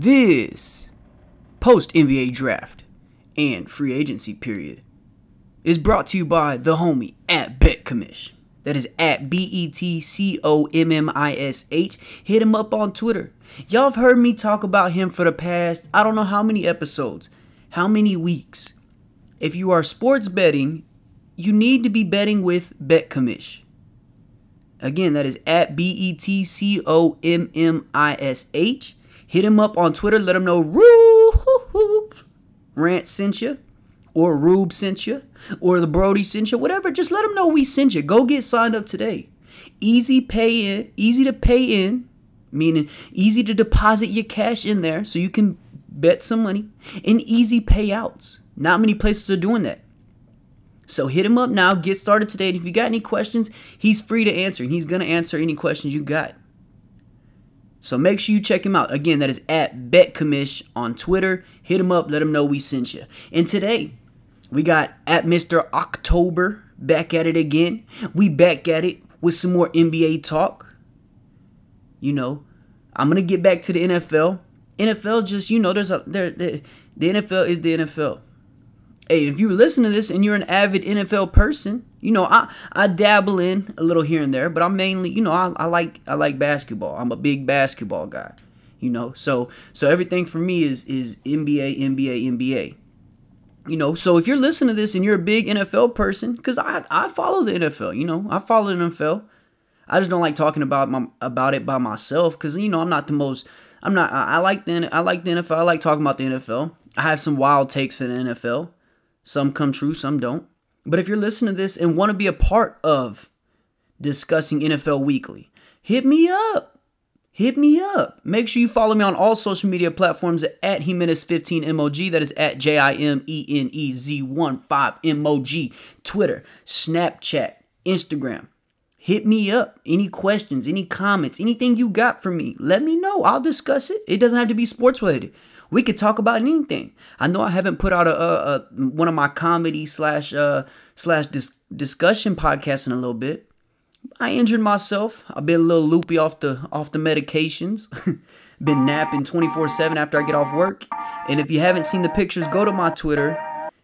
This post NBA draft and free agency period is brought to you by the homie at BetCommish. That is at B E T C O M M I S H. Hit him up on Twitter. Y'all have heard me talk about him for the past, I don't know how many episodes, how many weeks. If you are sports betting, you need to be betting with BetCommish. Again, that is at B E T C O M M I S H. Hit him up on Twitter. Let him know Rube Rant sent you, or Rube sent you, or the Brody sent you, whatever. Just let him know we sent you. Go get signed up today. Easy pay in, easy to pay in, meaning easy to deposit your cash in there so you can bet some money, and easy payouts. Not many places are doing that. So hit him up now. Get started today. And if you got any questions, he's free to answer, and he's gonna answer any questions you got. So make sure you check him out. Again, that is at BetCommish on Twitter. Hit him up, let him know we sent you. And today, we got at Mr. October back at it again. We back at it with some more NBA talk. You know, I'm gonna get back to the NFL. NFL just, you know, there's a there the, the NFL is the NFL. Hey, if you listen to this and you're an avid NFL person, you know, I, I dabble in a little here and there, but I'm mainly, you know, I, I like I like basketball. I'm a big basketball guy. You know, so so everything for me is is NBA, NBA, NBA. You know, so if you're listening to this and you're a big NFL person, because I I follow the NFL, you know, I follow the NFL. I just don't like talking about my about it by myself because you know I'm not the most. I'm not. I, I like the I like the NFL. I like talking about the NFL. I have some wild takes for the NFL. Some come true, some don't. But if you're listening to this and want to be a part of discussing NFL weekly, hit me up. Hit me up. Make sure you follow me on all social media platforms at Jimenez15MOG. That is at J I M E N E Z 1 5 MOG. Twitter, Snapchat, Instagram. Hit me up. Any questions, any comments, anything you got for me, let me know. I'll discuss it. It doesn't have to be sports related. We could talk about anything. I know I haven't put out a, a, a one of my comedy slash uh slash dis- discussion podcasts in a little bit. I injured myself. I've been a little loopy off the off the medications. been napping 24/7 after I get off work. And if you haven't seen the pictures, go to my Twitter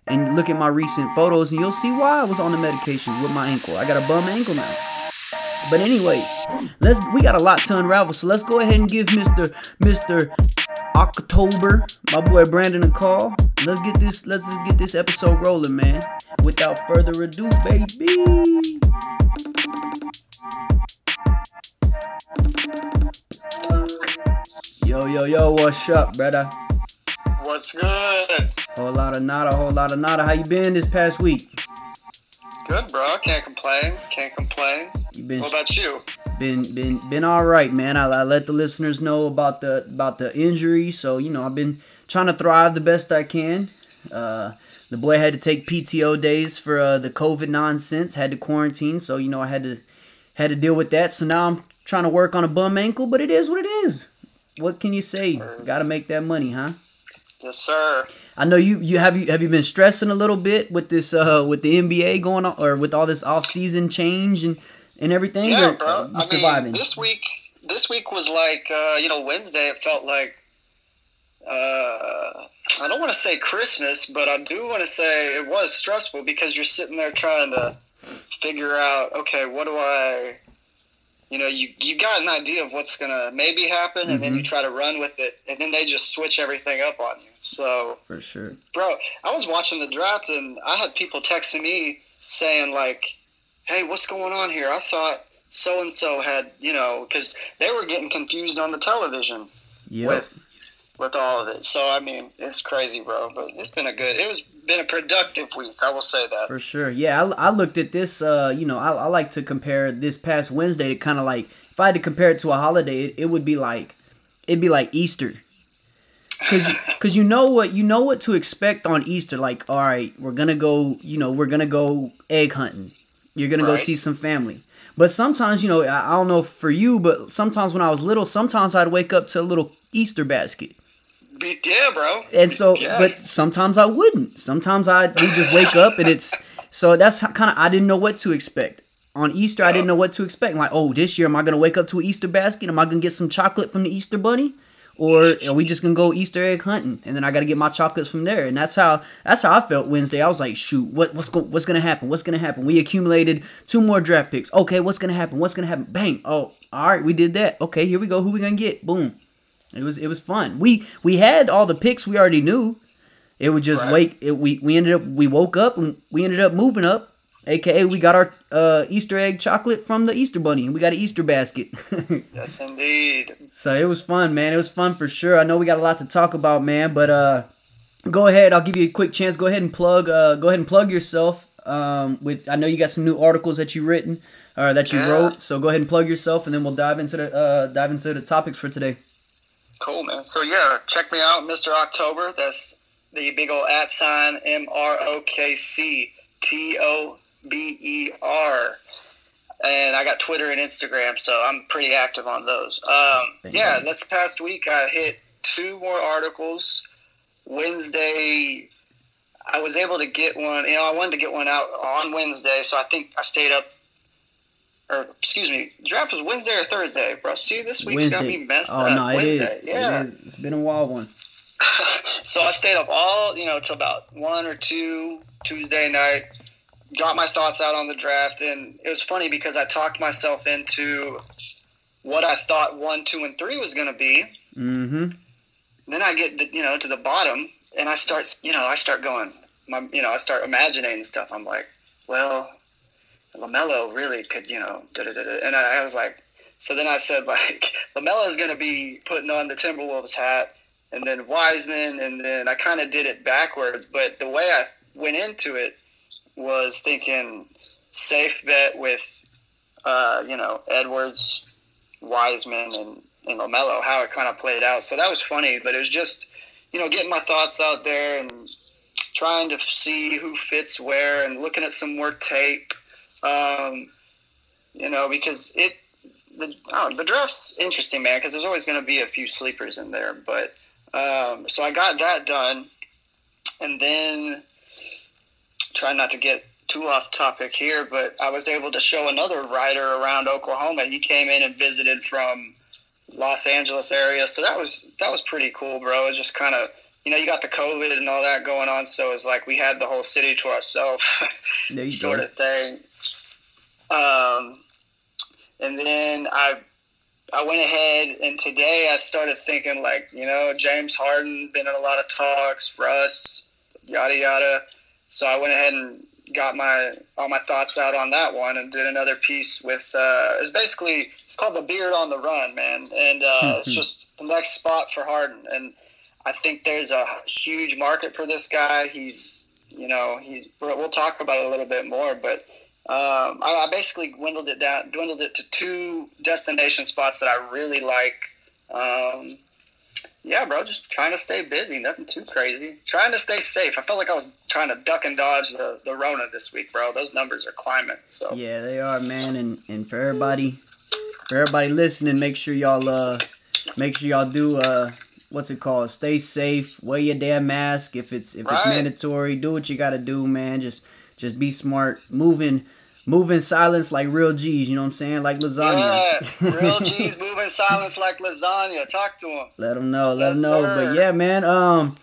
and look at my recent photos and you'll see why I was on the medication with my ankle. I got a bum ankle now. But anyways, let's we got a lot to unravel. So let's go ahead and give Mr. Mr. October, my boy Brandon a call. Let's get this let's get this episode rolling, man. Without further ado, baby. Yo, yo, yo, what's up, brother? What's good? Whole lot of nada, whole lot of nada. How you been this past week? Good, bro. Can't complain. Can't complain. You been What about you? been been been all right, man. I, I let the listeners know about the about the injury, so you know I've been trying to thrive the best I can. Uh, the boy had to take PTO days for uh, the COVID nonsense, had to quarantine, so you know I had to had to deal with that. So now I'm trying to work on a bum ankle, but it is what it is. What can you say? Got to make that money, huh? Yes, sir. I know you you have you have you been stressing a little bit with this uh with the NBA going on or with all this off season change and and everything. Yeah, or bro. I surviving? mean, this week, this week was like, uh, you know, Wednesday. It felt like, uh, I don't want to say Christmas, but I do want to say it was stressful because you're sitting there trying to figure out, okay, what do I, you know, you you got an idea of what's gonna maybe happen, and then you Mhm. try to run with it, and then they just switch everything up on you. So For sure. Bro, I was watching the draft and I had people texting me saying like, "Hey, what's going on here? I thought so and so had, you know, because they were getting confused on the television Yep. with with all of it. So I mean, it's crazy, bro. But it's been a good. It was been a productive week. I will say that. For sure. Yeah, I, I looked at this. Uh, you know, I, I like to compare this past Wednesday to kind of like if I had to compare it to a holiday, it, it would be like it'd be like Easter. Cause, Cause you know what you know what to expect on Easter. Like, all right, we're gonna go. You know, we're gonna go egg hunting. You're gonna go see some family. But sometimes, you know, I, I don't know for you, but sometimes when I was little, sometimes I'd wake up to a little Easter basket. Yeah, bro. And so, Yes. but sometimes I wouldn't. Sometimes I we just wake up and it's so that's kind of I didn't know what to expect. On Easter, I didn't know what to expect. Like, oh, this year am I gonna wake up to an Easter basket? Am I gonna get some chocolate from the Easter bunny, or are we just gonna go Easter egg hunting, and then I got to get my chocolates from there, and that's how that's how I felt Wednesday. I was like, shoot, what what's going what's gonna happen? What's gonna happen? We accumulated two more draft picks. Okay, what's gonna happen? What's gonna happen? Bang! Oh, all right, we did that. Okay, here we go. Who we gonna get? Boom. It was it was fun. We we had all the picks we already knew. It was just Right. wake. It, we we ended up we woke up and we ended up moving up. AKA we got our uh, Easter egg chocolate from the Easter bunny and we got an Easter basket. Yes, indeed. so it was fun, man. It was fun for sure. I know we got a lot to talk about, man. But uh, go ahead. I'll give you a quick chance. Go ahead and plug. Uh, go ahead and plug yourself. Um, with I know you got some new articles that you written or that you Yeah. wrote. So go ahead and plug yourself, and then we'll dive into the uh, dive into the topics for today. Cool, man. So yeah, check me out, Mr. October. That's the big old at sign M R O K C T O B E R. And I got Twitter and Instagram, so I'm pretty active on those. Um, yeah, you. this past week I hit two more articles. Wednesday, I was able to get one. You know, I wanted to get one out on Wednesday, so I think I stayed up. Or excuse me, draft was Wednesday or Thursday, bro. See, this week's got me messed oh up. no, it is. Wednesday, yeah. It is. It's been a wild one. so I stayed up all, you know, till about one or two Tuesday night. Got my thoughts out on the draft, and it was funny because I talked myself into what I thought one, two, and three was going to be. Mm-hmm. Then I get, you know, to the bottom, and I start, you know, I start going, my, you know, I start imagining stuff. I'm like, well, Lamelo really could, you know, da da da. da. And I, I was like, so then I said like, Lamelo's going to be putting on the Timberwolves hat, and then Wiseman, and then I kind of did it backwards. But the way I went into it was thinking safe bet with, uh, you know, Edwards, Wiseman, and and Lamelo. How it kind of played out. So that was funny, but it was just, you know, getting my thoughts out there and trying to see who fits where and looking at some more tape. Um, you know, because it the the draft's interesting, man. Because there's always going to be a few sleepers in there. But um, so I got that done, and then try not to get too off topic here, but I was able to show another writer around Oklahoma. He came in and visited from Los Angeles area, so that was that was pretty cool, bro. It just kind of you know you got the COVID and all that going on, so it's like we had the whole city to ourselves. Sort of thing. Um, and then I I went ahead and today I started thinking like you know James Harden been in a lot of talks, Russ, yada yada. So I went ahead and got my all my thoughts out on that one and did another piece with uh, it's basically it's called the beard on the run, man, and uh, it's just the next spot for Harden and. I think there's a huge market for this guy. He's, you know, he. We'll talk about it a little bit more, but um, I, I basically dwindled it down, dwindled it to two destination spots that I really like. Um, yeah, bro, just trying to stay busy, nothing too crazy. Trying to stay safe. I felt like I was trying to duck and dodge the, the Rona this week, bro. Those numbers are climbing. So Yeah, they are, man. And and for everybody, for everybody listening, make sure y'all uh, make sure y'all do uh, what's it called? Stay safe. Wear your damn mask if it's if it's mandatory. Do what you gotta do, man. Just just be smart. Moving move in silence like real G's. You know what I'm saying? Like lasagna. yeah, real G's moving silence like lasagna. Talk to him. Let them know. Let Yes, them know. sir. But yeah, man. Um,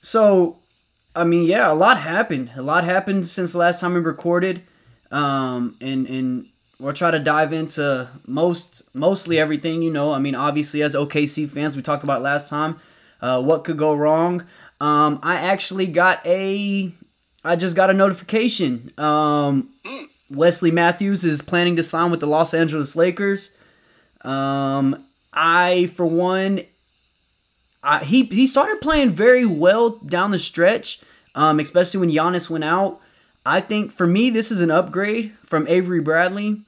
so I mean, yeah, a lot happened. A lot happened since the last time we recorded. Um, and and we'll try to dive into most mostly everything. You know, I mean, obviously as OKC fans, we talked about last time. Uh, what could go wrong? Um, I actually got a. I just got a notification. Um, Wesley Matthews is planning to sign with the Los Angeles Lakers. Um, I, for one, I, he he started playing very well down the stretch, um, especially when Giannis went out. I think for me, this is an upgrade from Avery Bradley.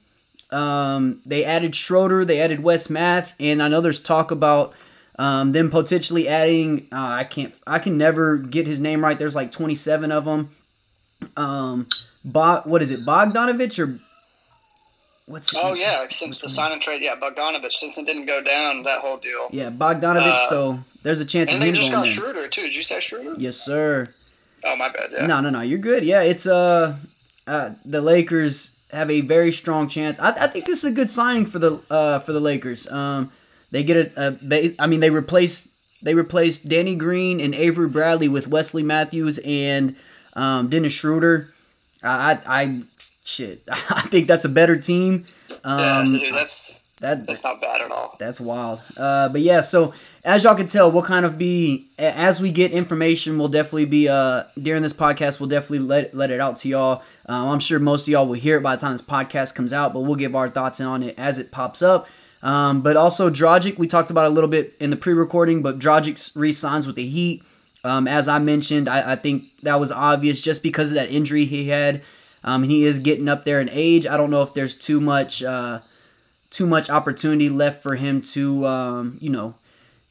Um, they added Schroeder, they added Wes Math, and I know there's talk about um, them potentially adding. Uh, I can't, I can never get his name right. There's like 27 of them. Um, Bog, what is it, Bogdanovich or what's? Oh what's- yeah, since the sign and trade, yeah, Bogdanovich, since it didn't go down, that whole deal. Yeah, Bogdanovich. Uh, so there's a chance of And they just got there. Schroeder too. Did you say Schroeder? Yes, sir. Oh my bad. Yeah. No, no, no. You're good. Yeah, it's uh, uh, the Lakers have a very strong chance. I, I think this is a good signing for the uh for the Lakers. Um, They get a, a I mean, they replace they replaced Danny Green and Avery Bradley with Wesley Matthews and um, Dennis Schroeder. I, I, I shit, I think that's a better team. Um, yeah, dude, that's that, that's not bad at all. That's wild. Uh, but yeah, so as y'all can tell, we'll kind of be as we get information, we'll definitely be uh during this podcast, we'll definitely let let it out to y'all. Uh, I'm sure most of y'all will hear it by the time this podcast comes out, but we'll give our thoughts on it as it pops up. Um, but also Dragic, we talked about a little bit in the pre-recording, but Dragic re-signs with the Heat. Um, as I mentioned, I, I, think that was obvious just because of that injury he had. Um, he is getting up there in age. I don't know if there's too much uh, too much opportunity left for him to, um, you know,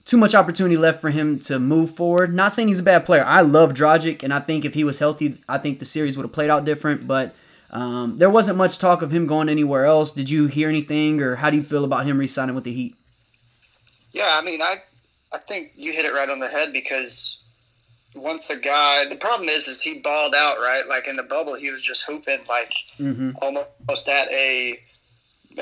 too much opportunity left for him to move forward. Not saying he's a bad player. I love Dragic, and I think if he was healthy, I think the series would have played out different. But um, there wasn't much talk of him going anywhere else. Did you hear anything, or how do you feel about him re-signing with the Heat? Yeah, I mean, I I think you hit it right on the head because once a guy, the problem is, is he balled out, right? Like in the bubble, he was just hooping like mm-hmm. almost at a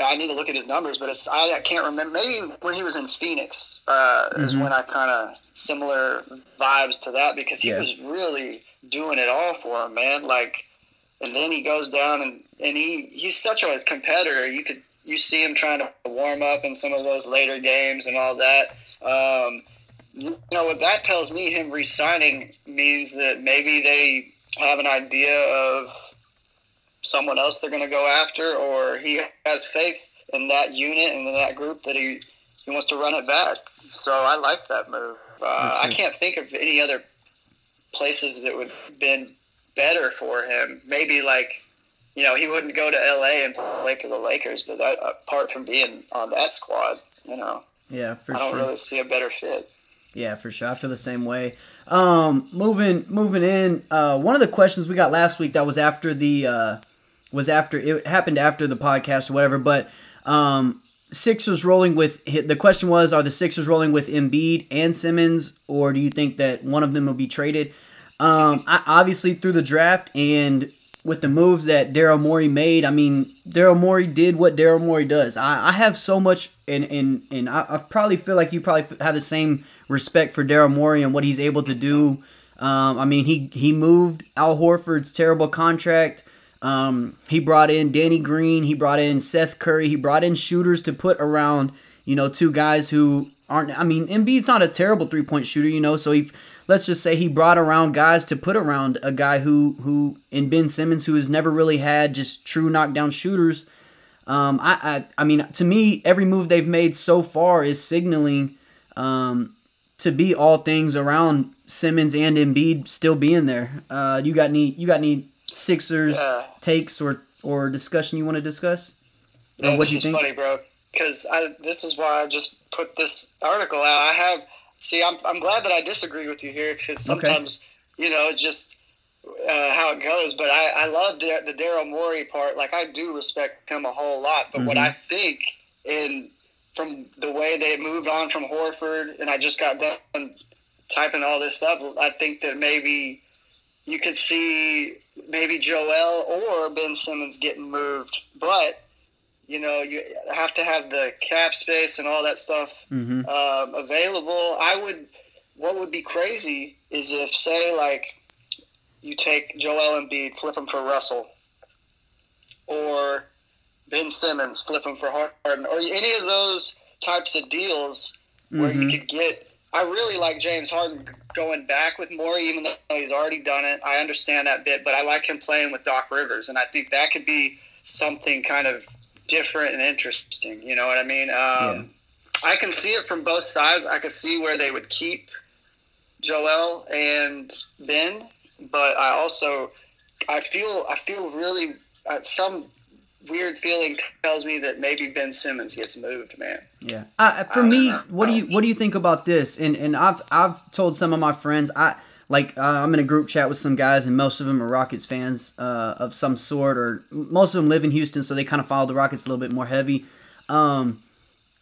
I need to look at his numbers, but it's I, I can't remember. Maybe when he was in Phoenix uh, mm-hmm. is when I kind of similar vibes to that because he yeah. was really doing it all for him, man. Like, and then he goes down and and he he's such a competitor. You could you see him trying to warm up in some of those later games and all that. Um, you know what that tells me? Him resigning means that maybe they have an idea of someone else they're going to go after, or he has faith in that unit and in that group that he he wants to run it back. So I like that move. Uh, I can't think of any other places that would have been better for him. Maybe like you know he wouldn't go to L.A. and play for the Lakers, but that, apart from being on that squad, you know, yeah, for I don't sure. really see a better fit. Yeah, for sure. I feel the same way. Um, moving moving in. Uh, one of the questions we got last week that was after the uh, was after it happened after the podcast or whatever. But um, Sixers rolling with the question was: Are the Sixers rolling with Embiid and Simmons, or do you think that one of them will be traded? Um, I, obviously, through the draft and with the moves that Daryl Morey made, I mean, Daryl Morey did what Daryl Morey does. I, I have so much, and and and I, I probably feel like you probably have the same respect for Daryl Morey and what he's able to do. Um, I mean, he he moved Al Horford's terrible contract. Um, he brought in Danny Green. He brought in Seth Curry. He brought in shooters to put around, you know, two guys who aren't. I mean, Embiid's not a terrible three point shooter, you know. So he, let's just say he brought around guys to put around a guy who who in Ben Simmons who has never really had just true knockdown shooters. Um, I, I I mean, to me, every move they've made so far is signaling um, to be all things around Simmons and Embiid still being there. Uh, you got any you got any Sixers yeah. takes or or discussion you want to discuss? Or yeah, what you think? Funny, bro. Because this is why I just put this article out. I have see. I'm I'm glad that I disagree with you here because sometimes okay. you know it's just uh, how it goes. But I I love the, the Daryl Morey part. Like I do respect him a whole lot. But mm-hmm. what I think in from the way they moved on from Horford, and I just got done typing all this up. I think that maybe you could see maybe Joel or Ben Simmons getting moved, but you know you have to have the cap space and all that stuff mm-hmm. um, available. I would. What would be crazy is if, say, like you take Joel Embiid, flip him for Russell, or Ben Simmons, flipping for Harden, or any of those types of deals where mm-hmm. you could get I really like James Harden going back with Morey, even though he's already done it. I understand that bit, but I like him playing with Doc Rivers, and I think that could be something kind of different and interesting. You know what I mean? Um, yeah. I can see it from both sides. I can see where they would keep Joel and Ben, but I also I feel I feel really uh, some weird feeling tells me that maybe Ben Simmons gets moved, man. Yeah. Uh, for me, know. what do you what do you think about this? And and I've I've told some of my friends I like uh, I'm in a group chat with some guys, and most of them are Rockets fans uh, of some sort, or most of them live in Houston, so they kind of follow the Rockets a little bit more heavy. Um,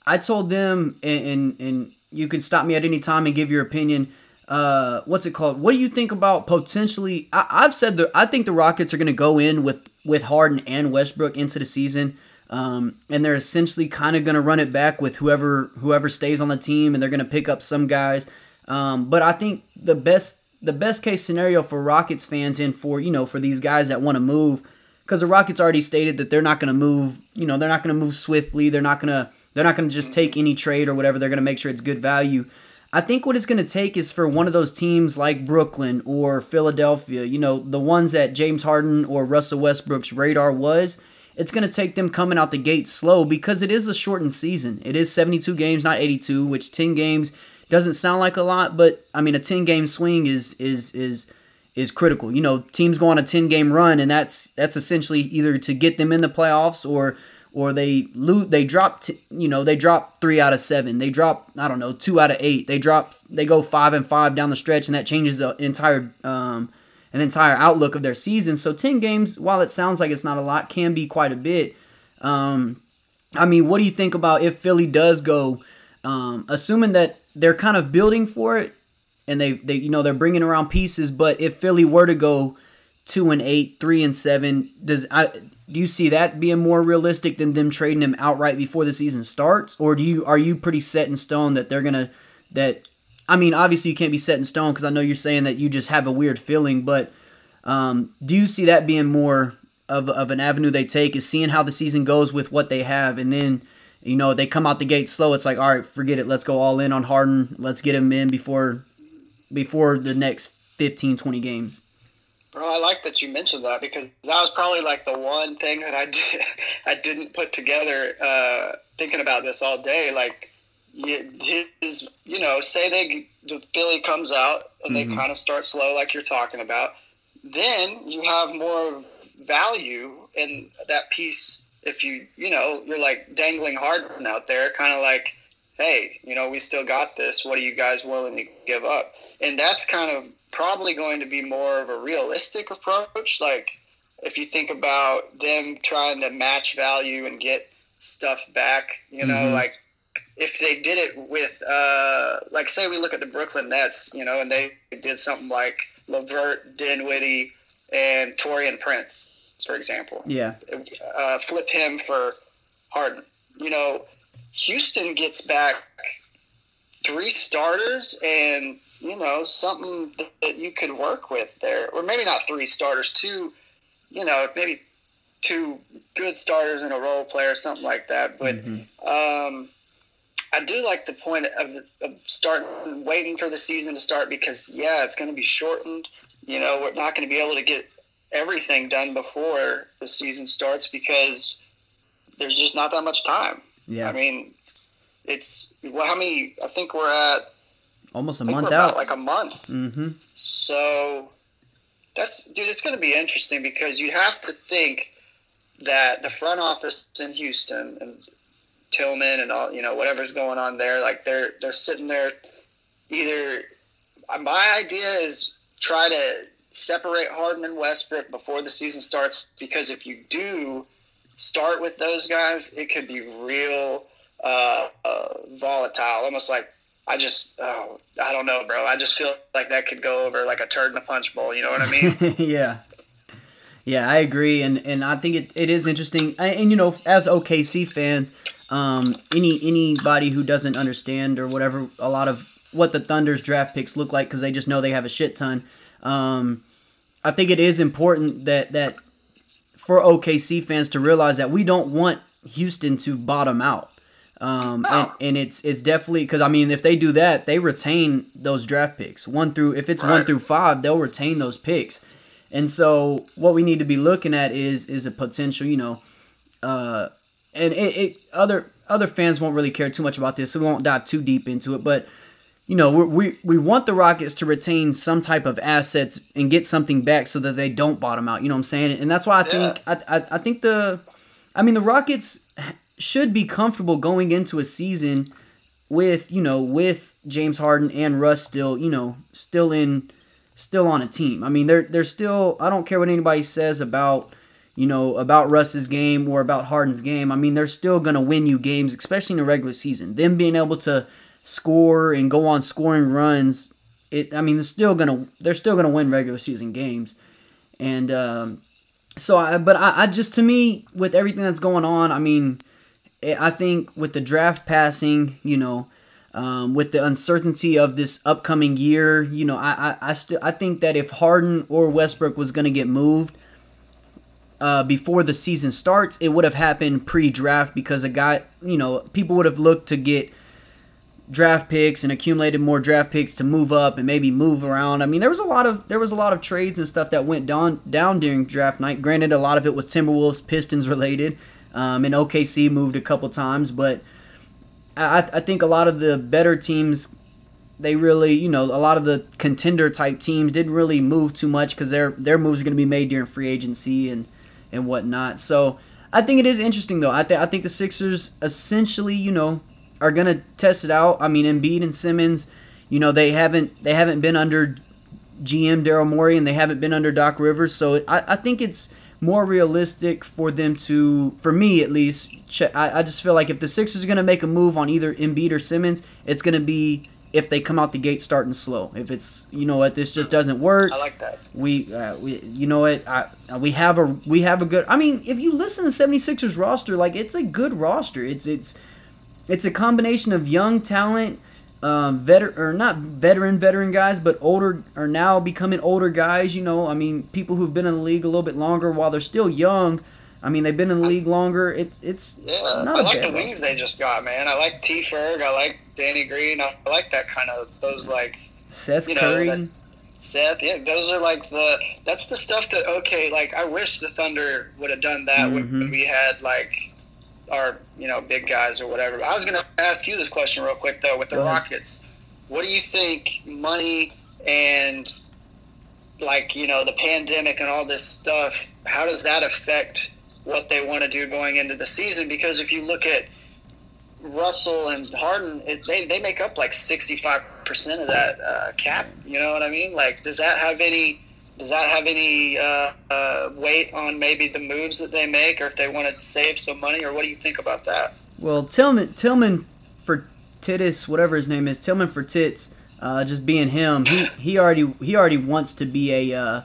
I told them, and, and, and you can stop me at any time and give your opinion. Uh, what's it called? What do you think about potentially? I, have said that I think the Rockets are going to go in with with Harden and Westbrook into the season. Um, and they're essentially kind of going to run it back with whoever whoever stays on the team, and they're going to pick up some guys. Um, but I think the best the best case scenario for Rockets fans and for you know for these guys that want to move, because the Rockets already stated that they're not going to move. You know they're not going to move swiftly. They're not going to they're not going to just take any trade or whatever. They're going to make sure it's good value. I think what it's going to take is for one of those teams like Brooklyn or Philadelphia, you know, the ones that James Harden or Russell Westbrook's radar was, it's going to take them coming out the gate slow because it is a shortened season. It is 72 games, not 82, which 10 games doesn't sound like a lot, but I mean a 10 game swing is is is is critical. You know, teams go on a 10 game run and that's that's essentially either to get them in the playoffs or or they loot they drop t- you know they drop three out of seven. They drop i don't know two out of eight. They drop they go five and five down the stretch and that changes the entire um, an entire outlook of their season. So 10 games while it sounds like it's not a lot can be quite a bit. Um, i mean what do you think about if philly does go um, assuming that they're kind of building for it and they, they you know they're bringing around pieces but if philly were to go two and eight three and seven does i do you see that being more realistic than them trading him outright before the season starts, or do you are you pretty set in stone that they're gonna that? I mean, obviously you can't be set in stone because I know you're saying that you just have a weird feeling, but um, do you see that being more of, of an avenue they take is seeing how the season goes with what they have, and then you know they come out the gate slow. It's like all right, forget it. Let's go all in on Harden. Let's get him in before before the next 15, 20 games. Bro, I like that you mentioned that because that was probably like the one thing that I did I didn't put together uh, thinking about this all day. Like, his, you know, say they the Philly comes out and mm-hmm. they kind of start slow, like you're talking about. Then you have more value in that piece. If you, you know, you're like dangling Harden out there, kind of like, hey, you know, we still got this. What are you guys willing to give up? And that's kind of probably going to be more of a realistic approach. Like if you think about them trying to match value and get stuff back, you know, mm-hmm. like if they did it with, uh, like say we look at the Brooklyn Nets, you know, and they did something like LeVert, Dinwiddie, and Taurean Prince, for example. Yeah. Uh, flip him for Harden. You know, Houston gets back three starters and you know, something that you could work with there, or maybe not three starters, two, you know, maybe two good starters and a role player, something like that. But mm-hmm. um, I do like the point of, of starting, waiting for the season to start because, yeah, it's going to be shortened. You know, we're not going to be able to get everything done before the season starts because there's just not that much time. Yeah. I mean, it's well, how many? I think we're at almost a month out. like a month. Mm-hmm. So that's dude. It's going to be interesting because you have to think that the front office in Houston and Tilman and all you know whatever's going on there, like they're they're sitting there. Either my idea is try to separate Harden and Westbrook before the season starts because if you do start with those guys, it could be real uh, uh, volatile, almost like I just, oh, I don't know, bro. I just feel like that could go over like a turd in a punch bowl. You know what I mean? yeah. Yeah, I agree, and and I think it, it is interesting. And, and you know, as OKC fans, um, any anybody who doesn't understand or whatever, a lot of what the Thunder's draft picks look like because they just know they have a shit ton. Um, I think it is important that that for OKC fans to realize that we don't want Houston to bottom out. Um, and, and it's it's definitely because I mean if they do that they retain those draft picks. One through if it's right. one through five they'll retain those picks, and so what we need to be looking at is is a potential you know, uh, and it, it other other fans won't really care too much about this so we won't dive too deep into it but you know we we we want the Rockets to retain some type of assets and get something back so that they don't bottom out you know what I'm saying? And that's why I think I, I I think the I mean the Rockets should be comfortable going into a season with you know with James Harden and Russ still you know still in still on a team. I mean they're they're still I don't care what anybody says about you know about Russ's game or about Harden's game. I mean they're still gonna win you games, especially in the regular season. Them being able to score and go on scoring runs, it I mean they're still gonna they're still gonna win regular season games, and um, so I, but I, I just to me with everything that's going on, I mean, I think with the draft passing, you know, um, with the uncertainty of this upcoming year, you know, I I, I still I think that if Harden or Westbrook was going to get moved uh, before the season starts, it would have happened pre-draft because a guy, you know, people would have looked to get draft picks and accumulated more draft picks to move up and maybe move around. I mean, there was a lot of there was a lot of trades and stuff that went down down during draft night. Granted, a lot of it was Timberwolves, Pistons related, um, and OKC moved a couple times, but I, I think a lot of the better teams. They really, you know, a lot of the contender type teams didn't really move too much because their their moves are going to be made during free agency and and whatnot. So I think it is interesting though. I think I think the Sixers essentially, you know, are gonna test it out. I mean, Embiid and Simmons, you know, they haven't they haven't been under GM Daryl Morey and they haven't been under Doc Rivers, so I, I think it's more realistic for them to, for me at least. I, I just feel like if the Sixers are gonna make a move on either Embiid or Simmons, it's gonna be if they come out the gate starting slow. If it's you know what this just doesn't work. I like that. We uh, we you know what I, we have a we have a good. I mean, if you listen to 76ers roster, like it's a good roster. It's it's it's a combination of young talent, um, veteran or not veteran veteran guys, but older are now becoming older guys. You know, I mean, people who've been in the league a little bit longer while they're still young. I mean, they've been in the league longer. It's it's yeah. I like the wings they just got, man. I like T Ferg. I like Danny Green. I like that kind of those like Seth you know, Curry. That, Seth, yeah, those are like the that's the stuff that okay, like I wish the Thunder would have done that mm-hmm. when we had like our you know big guys or whatever. I was going to ask you this question real quick though with the Rockets. What do you think money and like you know the pandemic and all this stuff? How does that affect what they want to do going into the season? Because if you look at Russell and Harden, it, they they make up like sixty five percent of that uh, cap. You know what I mean? Like, does that have any does that have any uh, uh, weight on maybe the moves that they make, or if they want to save some money, or what do you think about that? Well, Tilman, Tilman for Titus, whatever his name is, Tilman for Tits, uh, just being him, he, he already he already wants to be a uh,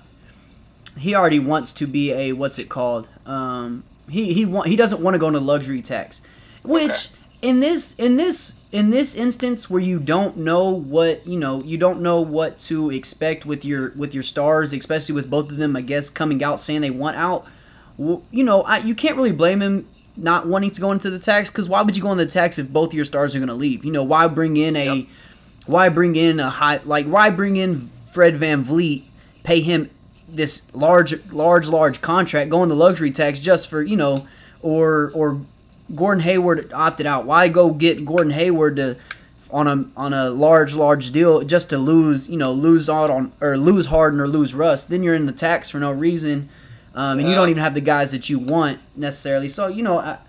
he already wants to be a what's it called? Um, he he want he doesn't want to go into luxury tax, which okay. in this in this in this instance where you don't know what you know you don't know what to expect with your with your stars especially with both of them i guess coming out saying they want out well, you know I, you can't really blame him not wanting to go into the tax because why would you go into the tax if both of your stars are going to leave you know why bring in a yep. why bring in a high like why bring in fred van VanVleet pay him this large large large contract go in the luxury tax just for you know or or Gordon Hayward opted out. Why go get Gordon Hayward to on a on a large large deal just to lose you know lose out on or lose Harden or lose Russ? Then you're in the tax for no reason, um, and you don't even have the guys that you want necessarily. So you know. I,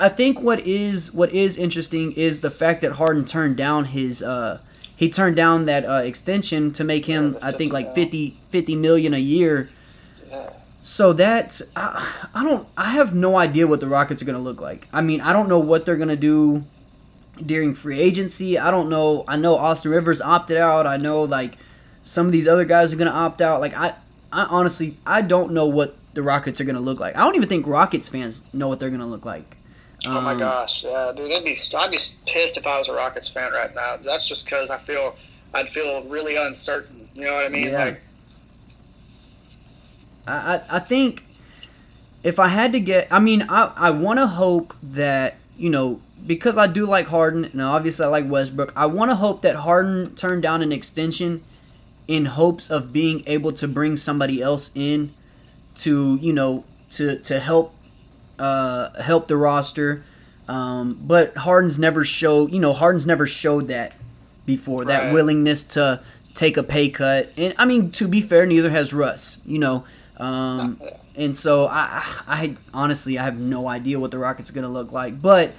I think what is what is interesting is the fact that Harden turned down his uh, he turned down that uh, extension to make him I think like 50, 50 million a year so that's I, I don't I have no idea what the Rockets are going to look like. I mean, I don't know what they're going to do during free agency. I don't know. I know Austin Rivers opted out. I know like some of these other guys are going to opt out. Like I I honestly I don't know what the Rockets are going to look like. I don't even think Rockets fans know what they're going to look like. Um, oh my um, gosh, yeah, dude, I'd be I'd be pissed if I was a Rockets fan right now. That's just because I feel I'd feel really uncertain. You know what I mean? Yeah. Like I, I, think if I had to get, I mean, I, I want to hope that, you know, because I do like Harden, and obviously I like Westbrook, I want to hope that Harden turned down an extension in hopes of being able to bring somebody else in to, you know, to, to help uh, help the roster. Um, but Harden's never showed, you know, Harden's never showed that before, right. that willingness to take a pay cut. And I mean, to be fair, neither has Russ, you know. Um, and so I, I honestly I have no idea what the Rockets are gonna look like, but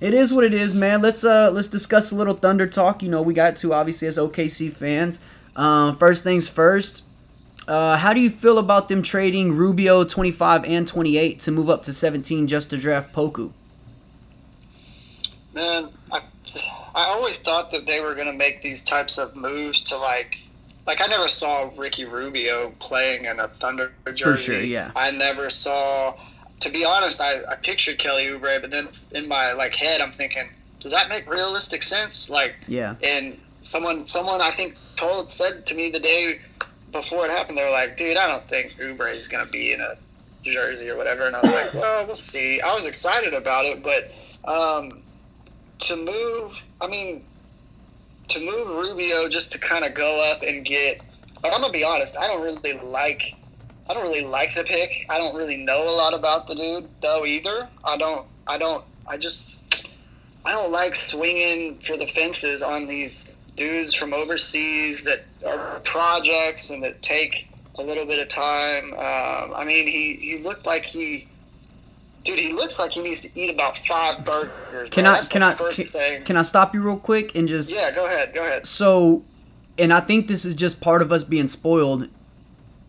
it is what it is, man. Let's uh let's discuss a little Thunder talk. You know, we got to obviously as OKC fans. Uh, first things first. Uh, how do you feel about them trading Rubio 25 and 28 to move up to 17 just to draft Poku? Man, I, I always thought that they were going to make these types of moves to like like I never saw Ricky Rubio playing in a Thunder jersey. For sure, yeah. I never saw. To be honest, I, I pictured Kelly Oubre, but then in my like head, I'm thinking, does that make realistic sense? Like, Yeah. and someone someone I think told said to me the day before it happened, they were like, dude, I don't think Oubre is gonna be in a jersey or whatever, and I was like, well, we'll see. I was excited about it, but um, to move, I mean, to move Rubio just to kind of go up and get. But I'm gonna be honest, I don't really like. I don't really like the pick. I don't really know a lot about the dude though either. I don't. I don't. I just. I don't like swinging for the fences on these dudes from overseas that are projects and that take a little bit of time. Um, I mean, he, he looked like he, dude, he looks like he needs to eat about five burgers. Can bro. I That's can I first can, thing. can I stop you real quick and just yeah, go ahead, go ahead. so and I think this is just part of us being spoiled.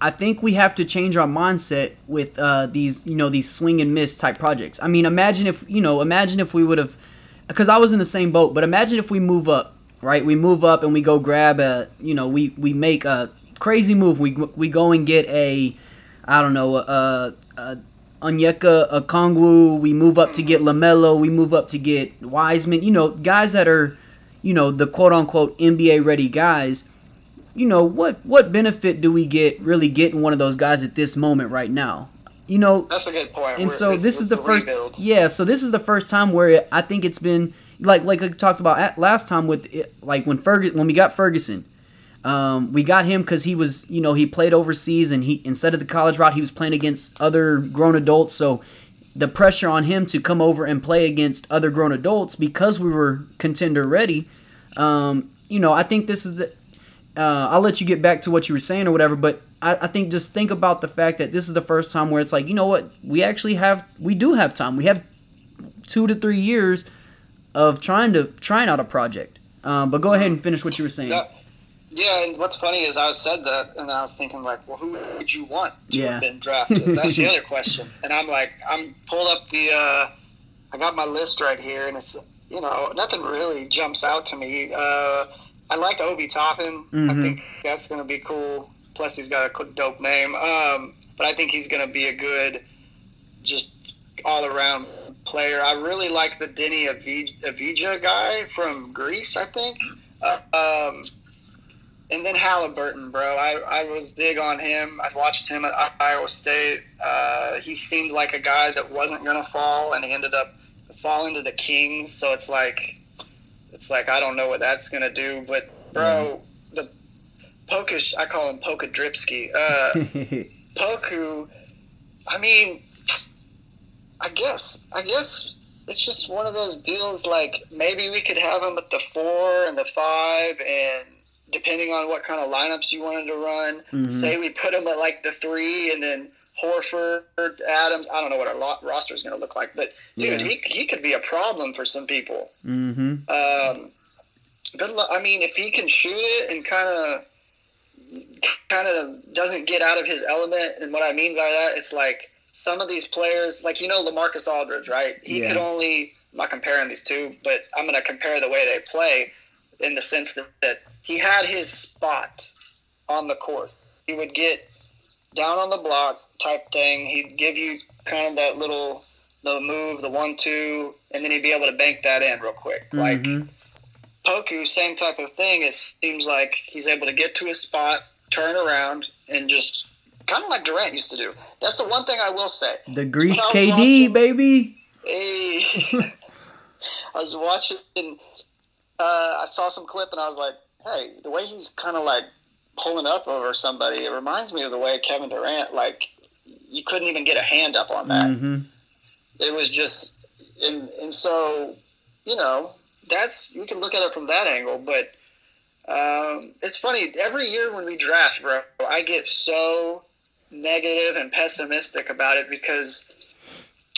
I think we have to change our mindset with uh, these, you know, these swing and miss type projects. I mean, imagine if, you know, imagine if we would have, because I was in the same boat. But imagine if we move up, right? We move up and we go grab a, you know, we we make a crazy move. We we go and get a, I don't know, a, a Onyeka, Okongwu. We move up to get Lamelo. We move up to get Wiseman. You know, guys that are, you know, the quote unquote NBA ready guys you know what what benefit do we get really getting one of those guys at this moment right now you know That's a good point. and We're- so this is the first rebuild. yeah so this is the first time where i think it's been like like i talked about at last time with it, like when ferguson when we got ferguson um, we got him because he was you know he played overseas and he instead of the college route he was playing against other grown adults so the pressure on him to come over and play against other grown adults because we were contender ready um, you know i think this is the uh, I'll let you get back to what you were saying or whatever, but I, I think just think about the fact that this is the first time where it's like, you know what, we actually have, we do have time. We have two to three years of trying to trying out a project. Um, but go ahead and finish what you were saying. Yeah, and what's funny is I said that, and I was thinking like, well, who would you want to Yeah. have been drafted? That's the other question. And I'm like, I'm pulled up the, uh, I got my list right here, and it's, you know, nothing really jumps out to me. Uh, I liked Obi Toppin. I Mhm. think that's going to be cool. Plus, he's got a dope name. Um, but I think he's going to be a good, just all around player. I really like the Deni Avij- Avija guy from Greece, I think. Uh, um, and then Halliburton, bro. I, I was big on him. I watched him at Iowa State. Uh, he seemed like a guy that wasn't going to fall, and he ended up falling to the Kings. So it's like, it's like I don't know what that's going to do. But bro, the Pokish, I call him Poka Dripsky. Uh, Poku, I mean, I guess, I guess it's just one of those deals. Like maybe we could have him at the four and the five, and depending on what kind of lineups you wanted to run, Mhm. say we put him at like the three, and then Horford, Adams. I don't know what our lo- roster is going to look like, but dude, Yeah. he he could be a problem for some people. mm-hmm. Um, good luck. I mean, if he can shoot it and kind of, kind of doesn't get out of his element, and what I mean by that, it's like some of these players, like you know, Lamarcus Aldridge, right? He Yeah. could only. I'm not comparing these two, but I'm going to compare the way they play, in the sense that, that he had his spot on the court. He would get down on the block type thing. He'd give you kind of that little the move, the one two, and then he'd be able to bank that in real quick. Like Mhm. Poku, same type of thing. It seems like he's able to get to his spot, turn around, and just kind of like Durant used to do. That's the one thing I will say. the Grease When I was KD watching- baby. Hey, I was watching. Uh, I saw some clip, and I was like, "Hey, the way he's kind of like pulling up over somebody, it reminds me of the way Kevin Durant. Like, you couldn't even get a hand up on that. Mm-hmm. It was just, and and so, you know, that's you can look at it from that angle, but um, it's funny. Every year when we draft, bro, I get so negative and pessimistic about it because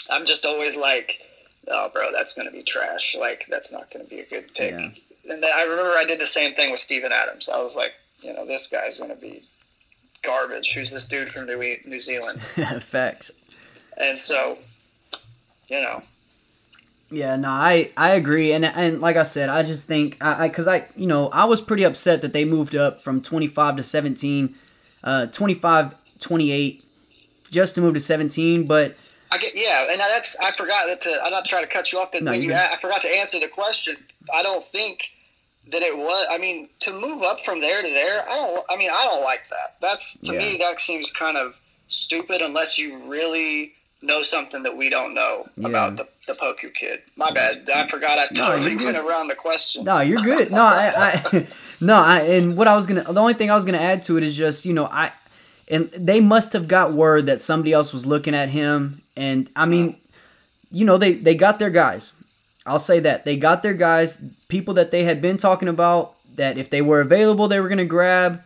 I'm just always like, oh, bro, that's going to be trash. Like, that's not going to be a good pick. Yeah. And then I remember I did the same thing with Steven Adams. I was like, you know, this guy's going to be garbage. Who's this dude from New, New Zealand? Facts. And so, you know, Yeah, no, I I agree, and and like I said, I just think I because I, I, you know I was pretty upset that they moved up from 25 to 17, uh, 25 28, just to move to 17, but. I get yeah, and that's I forgot that to, I'm not trying to cut you off, but no, when you I forgot to answer the question. I don't think that it was. I mean, to move up from there to there, I don't. I mean, I don't like that. That's to yeah. me that seems kind of stupid unless you really know something that we don't know yeah. about the, the Poku kid. My bad. I forgot I totally no, went around the question. No, you're good. No, I, I no, I and what I was gonna the only thing I was gonna add to it is just, you know, I and they must have got word that somebody else was looking at him and I mean, you know, they they got their guys. I'll say that. They got their guys, people that they had been talking about that if they were available they were gonna grab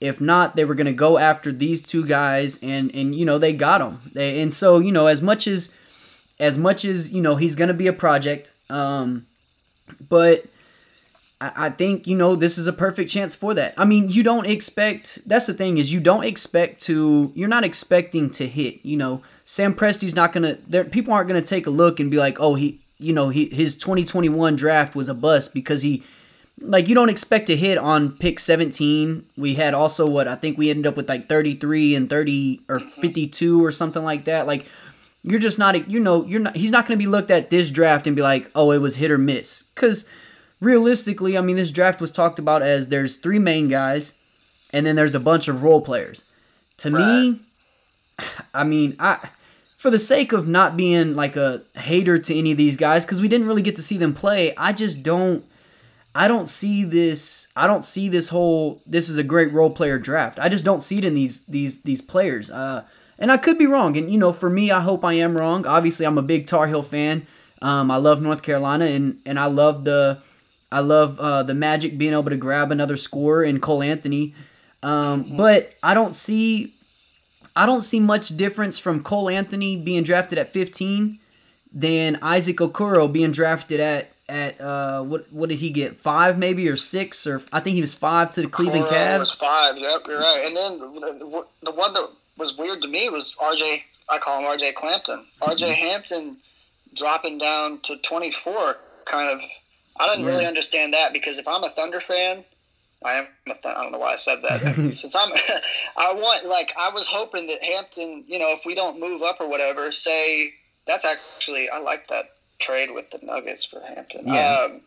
if not, they were going to go after these two guys, and and you know they got them. They, and so you know as much as as much as you know he's going to be a project, um, but I, think you know this is a perfect chance for that. I mean, you don't expect. That's the thing is you don't expect to. You're not expecting to hit. You know, Sam Presti's not gonna. There, people aren't gonna take a look and be like, oh, he, you know, he his 2021 draft was a bust because he like you don't expect to hit on pick 17 we had also what i think we ended up with like 33 and 30 or 52 or something like that like you're just not you know you're not he's not going to be looked at this draft and be like oh it was hit or miss because realistically i mean this draft was talked about as there's three main guys and then there's a bunch of role players to right. me i mean i for the sake of not being like a hater to any of these guys because we didn't really get to see them play i just don't I don't see this. I don't see this whole. This is a great role player draft. I just don't see it in these these these players. Uh, and I could be wrong. And you know, for me, I hope I am wrong. Obviously, I'm a big Tar Heel fan. Um, I love North Carolina, and and I love the, I love uh, the Magic being able to grab another score in Cole Anthony. Um, mm-hmm. But I don't see, I don't see much difference from Cole Anthony being drafted at 15 than Isaac Okoro being drafted at at uh what what did he get five maybe or six or I think he was five to the Cleveland Cavs. Was five. Yep, you're right. And then the, the one that was weird to me was R.J. I call him R.J. Clampton. R.J. Mm-hmm. Hampton dropping down to 24. Kind of. I didn't yeah. really understand that because if I'm a Thunder fan, I am. I don't know why I said that. Since I'm, I want like I was hoping that Hampton, you know, if we don't move up or whatever, say that's actually I like that trade with the Nuggets for Hampton. Yeah. Um,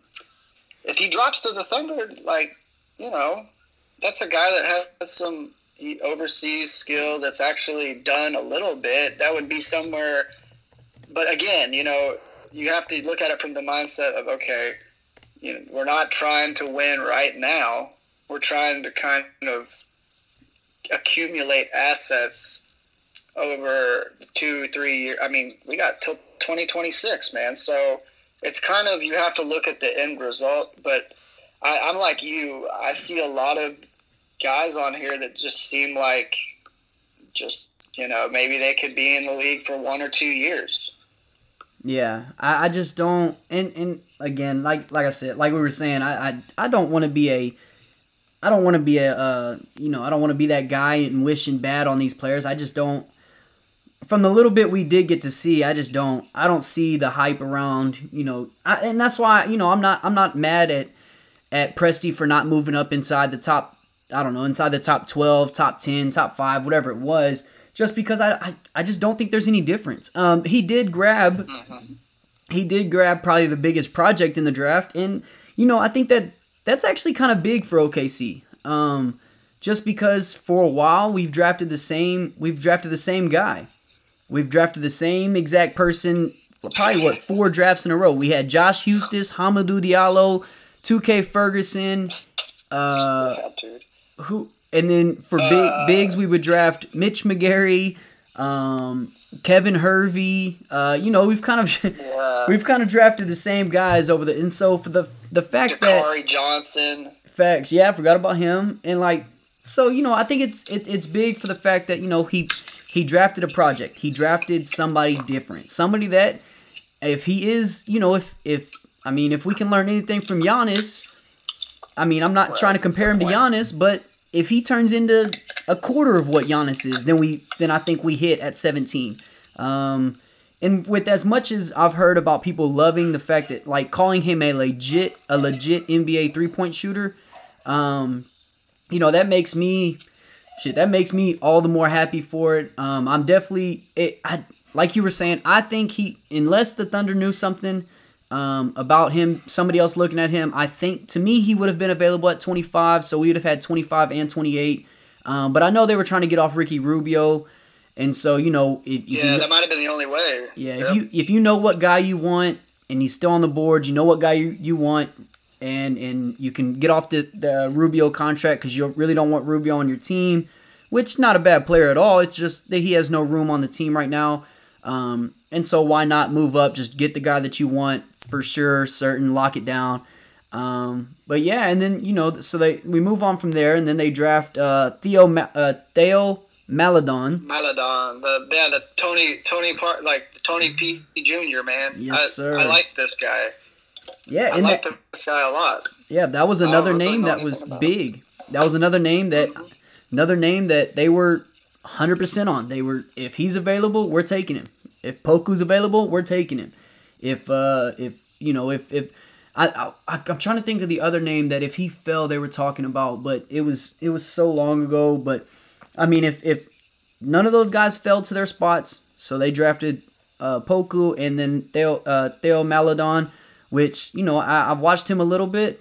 if he drops to the Thunder, like you know, that's a guy that has some overseas skill that's actually done a little bit. That would be somewhere. But again, you know, you have to look at it from the mindset of okay, you know, we're not trying to win right now. We're trying to kind of accumulate assets over two, three years. I mean, we got till 2026, man. So it's kind of you have to look at the end result. But I, I'm like you. I see a lot of guys on here that just seem like just you know maybe they could be in the league for one or two years. Yeah, I, I just don't. And and again, like like I said, like we were saying, I I, I don't want to be a. I don't want to be a, uh, you know, I don't want to be that guy and wishing bad on these players. I just don't from the little bit we did get to see, I just don't I don't see the hype around, you know, I, and that's why you know I'm not I'm not mad at at Presti for not moving up inside the top I don't know inside the top 12, top 10, top 5, whatever it was, just because I I, I just don't think there's any difference. Um, he did grab mm-hmm. he did grab probably the biggest project in the draft, and you know I think that that's actually kind of big for OKC. Um, just because for a while we've drafted the same we've drafted the same guy. We've drafted the same exact person, probably what four drafts in a row. We had Josh Huestis, Hamidou Diallo, 2K Ferguson, uh, who, and then for big uh, bigs we would draft Mitch McGary, um, Kevin Hervey. Uh, you know, we've kind of yeah. we've kind of drafted the same guys over the, and so for the the fact Dakari that Johnson. Facts, yeah, I forgot about him, and like so, you know, I think it's it, it's big for the fact that you know he he drafted a project. He drafted somebody different. Somebody that if he is, you know, if if I mean, if we can learn anything from Giannis, I mean, I'm not trying to compare him to Giannis, but if he turns into a quarter of what Giannis is, then we then I think we hit at 17. Um, and with as much as I've heard about people loving the fact that like calling him a legit a legit NBA three point shooter, um, you know that makes me shit that makes me all the more happy for it. Um, I'm definitely it. I like you were saying. I think he unless the Thunder knew something. Um, about him, somebody else looking at him. I think to me he would have been available at 25, so we would have had 25 and 28. Um, but I know they were trying to get off Ricky Rubio. And so you know, if, if yeah, you, that might have been the only way. Yeah, if you if you know what guy you want and he's still on the board, you know what guy you, you want, and and you can get off the, the Rubio contract because you really don't want Rubio on your team, which not a bad player at all. It's just that he has no room on the team right now, um, and so why not move up? Just get the guy that you want for sure, certain, lock it down. Um, but yeah, and then you know, so they we move on from there, and then they draft uh, Theo uh, Theo Maledon. Maledon, the yeah, the Tony Tony part like Tony P Jr. Man. Yes, I, sir. I like this guy. Yeah, I like that, this guy a lot. yeah, that was another name that was big. That was another name that another name that they were 100% on. They were if he's available, we're taking him. If Poku's available, we're taking him. If uh if you know, if if I, I I'm trying to think of the other name that if he fell they were talking about, but it was it was so long ago, but I mean if if none of those guys fell to their spots, so they drafted uh, Poku and then Theo uh, Theo Maledon, which you know I, I've watched him a little bit.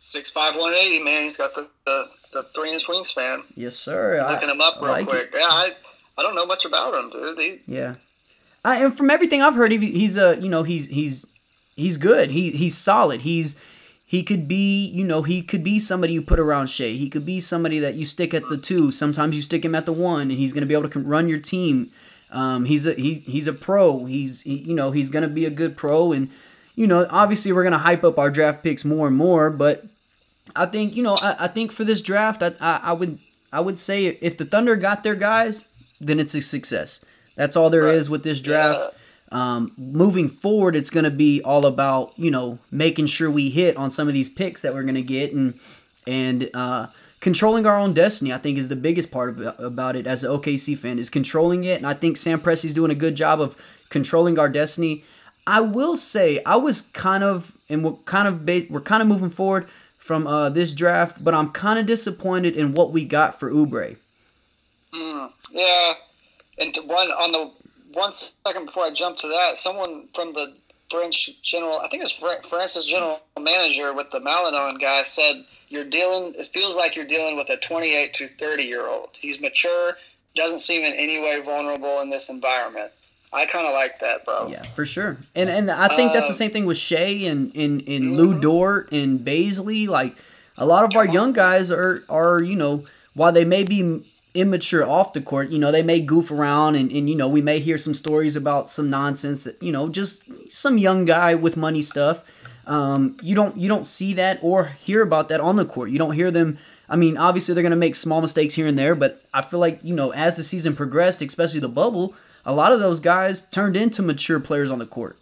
Six five one eighty man. He's got the the, the three inch wingspan. Yes, sir. Looking I, him up I real like quick. it. Yeah, I I don't know much about him, dude. He, Yeah, And from everything I've heard, he's a you know he's he's he's good. He he's solid. He's he could be you know he could be somebody you put around Shai. He could be somebody that you stick at the two. Sometimes you stick him at the one, and he's gonna be able to run your team. Um, he's a he, he's a pro. He's he, you know he's gonna be a good pro, and you know obviously we're gonna hype up our draft picks more and more. But I think you know I, I think for this draft, I, I I would I would say if the Thunder got their guys, then it's a success. That's all there is Right. with this draft. Um, moving forward, it's going to be all about you know making sure we hit on some of these picks that we're going to get and and uh, controlling our own destiny. I think is the biggest part about it as an OKC fan is controlling it, and I think Sam Presti's doing a good job of controlling our destiny. I will say I was kind of and we're kind of ba- we're kind of moving forward from uh, this draft, but I'm kind of disappointed in what we got for Oubre. Mm, yeah, and one on the one second before I jump to that, someone from the French general, I think it's Fr- France's general manager with the Maledon guy said you're dealing. It feels like you're dealing with a 28 to 30 year old. He's mature, doesn't seem in any way vulnerable in this environment. I kind of like that, bro. Yeah, for sure. And and I think that's the Um, same thing with Shai and and, and Lu Dort and Bazley. Like a lot of our young guys are are you know while they may be immature off the court, you know they may goof around and and you know we may hear some stories about some nonsense. That, you know, just some young guy with money stuff. Um, you don't you don't see that or hear about that on the court. You don't hear them. I mean, obviously they're gonna make small mistakes here and there, but I feel like you know as the season progressed, especially the bubble, a lot of those guys turned into mature players on the court.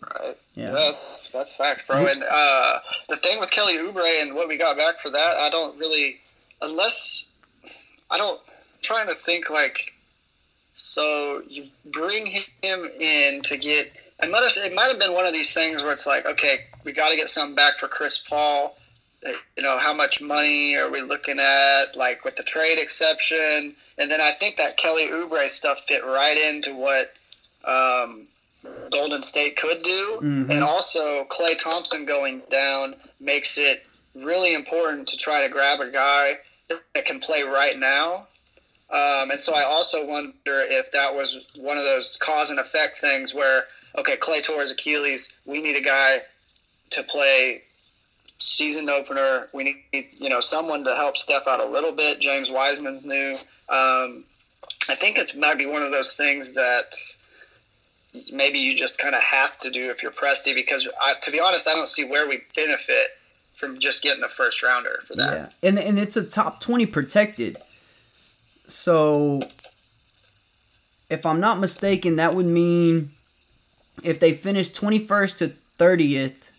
Right. Yeah. Yeah, that's, that's facts, bro. And uh, the thing with Kelly Oubre and what we got back for that, I don't really, unless I don't trying to think like, so you bring him in to get. It might have it might have been one of these things where it's like, okay, we got to get something back for Chris Paul. Uh, You know, how much money are we looking at? Like with the trade exception, and then I think that Kelly Oubre stuff fit right into what. Um, Golden State could do, Mhm. and also Klay Thompson going down makes it really important to try to grab a guy that can play right now. Um, and so I also wonder if that was one of those cause and effect things where, okay, Klay tore his Achilles, we need a guy to play season opener. We need, you know, someone to help Steph out a little bit. James Wiseman's new. Um, I think it's might be one of those things that maybe you just kind of have to do if you're Presti because I, to be honest, I don't see where we benefit from just getting a first rounder for that. Yeah, and and it's a top twenty protected. So, if I'm not mistaken, that would mean if they finish twenty first to thirtieth,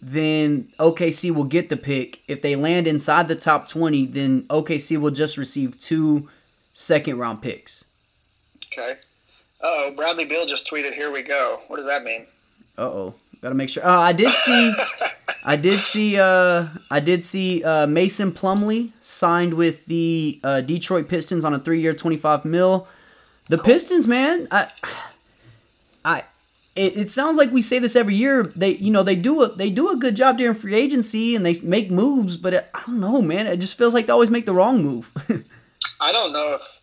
then OKC will get the pick. If they land inside the top twenty, then OKC will just receive two second round picks. Okay. oh, Bradley Beal just tweeted, "Here we go." What does that mean? Uh oh. Gotta make sure. Uh, I did see. I did see. Uh, I did see uh, Mason Plumlee signed with the uh, Detroit Pistons on a three-year, twenty-five mil. The Pistons, man. I. I. It, it sounds like we say this every year. They, you know, they do a they do a good job during free agency and they make moves, but it, I don't know, man. It just feels like they always make the wrong move. I don't know if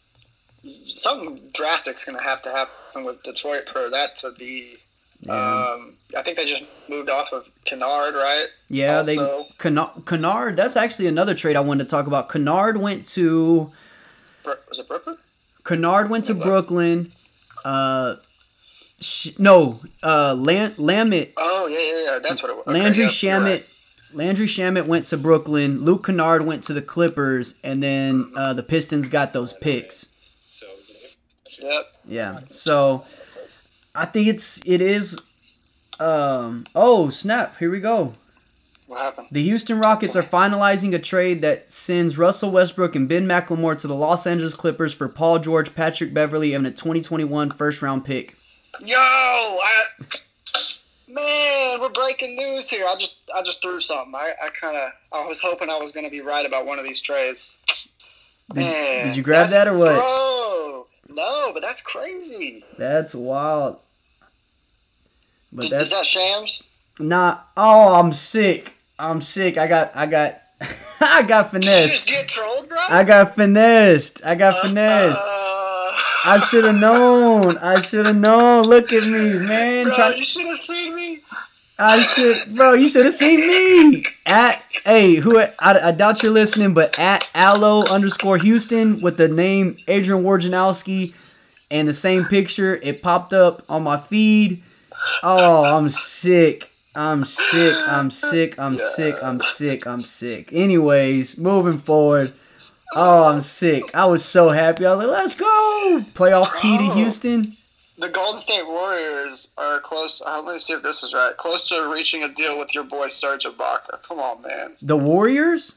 something drastic's going to have to happen with Detroit for that to be. Yeah. Um, I think they just moved off of Kennard, right? Yeah, Also- they Kennard, Kennard. That's actually another trade I wanted to talk about. Kennard went to was it Brooklyn? Kennard went to? Brooklyn. Uh, sh- no, uh, Lam- Lamit, Oh yeah, yeah, yeah. That's what it was. Okay, Landry yeah, Shamet. right. Landry Shamet went to Brooklyn. Luke Kennard went to the Clippers, and then uh, the Pistons got those picks. Yep. Yeah. So I think it's it is. Um. Oh snap! Here we go. What happened? The Houston Rockets are finalizing a trade that sends Russell Westbrook and Ben McLemore to the Los Angeles Clippers for Paul George, Patrick Beverley, and a 2021 first round pick. Yo, I, man, we're breaking news here. I just, I just threw something. I, I kind of, I was hoping I was going to be right about one of these trades. Did, Man, did you grab that or what? Bro, no, but that's crazy. That's wild. But Did- that's is that Shams? not. Oh, I'm sick. I'm sick. I got. I got. I got Did you finessed. just get trolled, bro? I got finessed. I got finessed. Uh, I should have known. I should have known. Look at me, man. bro, Try- you should have seen me. I should, bro. You should have seen me at hey who I, I doubt you're listening, but at allo underscore Houston with the name Adrian Wojnarowski and the same picture. It popped up on my feed. Oh, I'm sick. I'm sick. I'm sick. I'm sick. I'm sick. I'm sick. Anyways, moving forward. Oh, I'm sick. I was so happy. I was like, let's go. Playoff P to. Houston. The Golden State Warriors are close. Uh, let me see if this is right. Close to reaching a deal with your boy Serge Ibaka. Come on, man. The Warriors.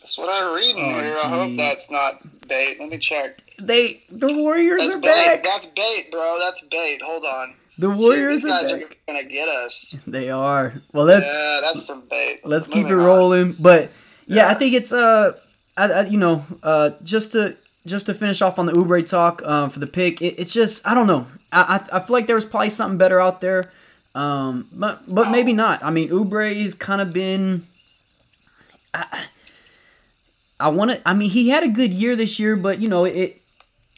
That's what I'm reading Oh, here. I hope that's not bait. Let me check. They the Warriors That's are bait. back. That's bait, bro. That's bait. Hold on. The Warriors these are guys are gonna get us. They are. Well, let's yeah, that's some bait. let's keep it Moving on. rolling. But yeah, I think it's uh, I, I, you know, uh, just to just to finish off on the Oubre talk um, for the pick. It, it's just I don't know. I, I I feel like there was probably something better out there. Um, but but maybe not. I mean, Oubre has kind of been. I, I want to. I mean, he had a good year this year, but you know it.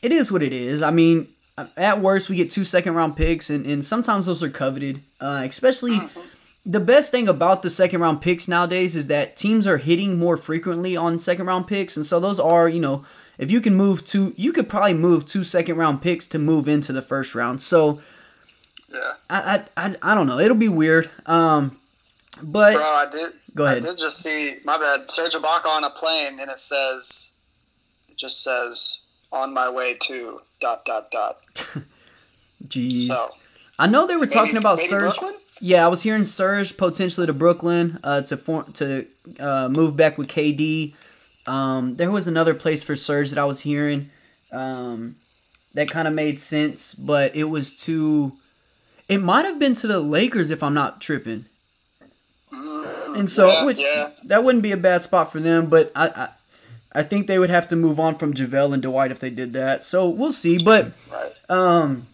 It is what it is. I mean, at worst, we get two second round picks, and, and sometimes those are coveted. Uh, especially, the best thing about the second round picks nowadays is that teams are hitting more frequently on second round picks, and so those are you know if you can move two, you could probably move two second round picks to move into the first round. So Yeah, I I, I, I don't know. It'll be weird. Um, but bro. I did. Go ahead. I did just see. My bad. Serge Ibaka on a plane, and it says, it just says, "On my way to dot dot dot." jeez, So I know they were talking maybe- about maybe Serge. Brooklyn? Yeah, I was hearing Serge potentially to Brooklyn uh, to form to uh, move back with KD. Um, there was another place for Serge that I was hearing um, that kind of made sense, but it was too. It might have been to the Lakers if I'm not tripping. And so, Yeah, which yeah. that wouldn't be a bad spot for them, but I, I, I think they would have to move on from JaVale and Dwight if they did that. So we'll see. But um,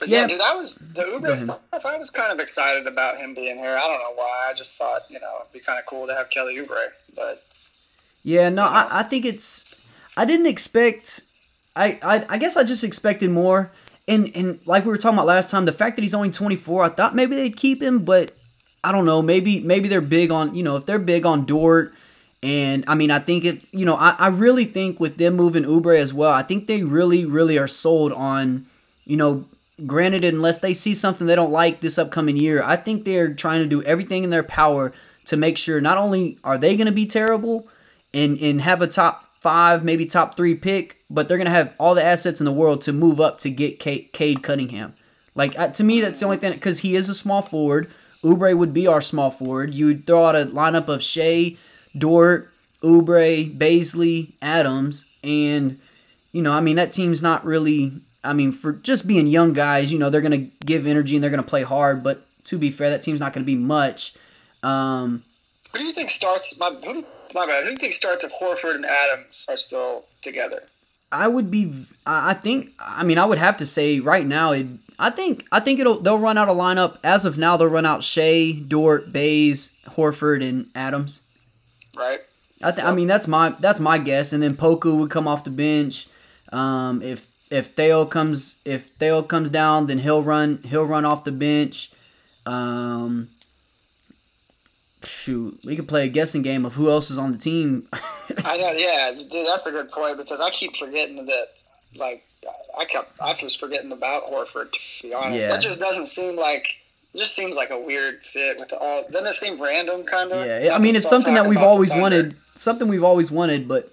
But yeah, Yeah. dude, I was the Uber stuff. I was kind of excited about him being here. I don't know why. I just thought you know it'd be kind of cool to have Kelly Oubre. But Yeah, no, I, I think it's. I didn't expect. I, I I guess I just expected more. And and like we were talking about last time, the fact that he's only 24, I thought maybe they'd keep him, but I don't know. Maybe maybe they're big on you know if they're big on Dort. And I mean, I think if you know, I, I really think with them moving Oubre as well, I think they really, really are sold on, you know, granted, unless they see something they don't like this upcoming year, I think they're trying to do everything in their power to make sure not only are they going to be terrible and, and have a top five, maybe top three pick, but they're going to have all the assets in the world to move up to get Cade, Cade Cunningham. Like, uh, to me, that's the only thing, because he is a small forward. Oubre would be our small forward. You would throw out a lineup of Shai, Dort, Oubre, Bazley, Adams, and you know, I mean, that team's not really. I mean, for just being young guys, you know, they're gonna give energy and they're gonna play hard. But to be fair, that team's not gonna be much. Um, Who do you think starts? My, who, do- my bad. Who do you think starts if Horford and Adams are still together? I would be. I think. I mean, I would have to say right now. It. I think. I think it'll. They'll run out a lineup as of now. They'll run out Shai, Dort, Bays, Horford, and Adams. Right. I. Th- I mean, that's my. That's my guess. And then Poku would come off the bench. Um, if if Theo comes if Theo comes down, then he'll run. He'll run off the bench. Um. Shoot, we could play a guessing game of who else is on the team. I know. Yeah, dude, that's a good point because I keep forgetting that. Like, I kept. I was forgetting about Horford. To be honest, Yeah. that just doesn't seem like. It just seems like a weird fit with all. Doesn't it seem random, kind of? Yeah, I mean it's something that we've always wanted, something we've always wanted, but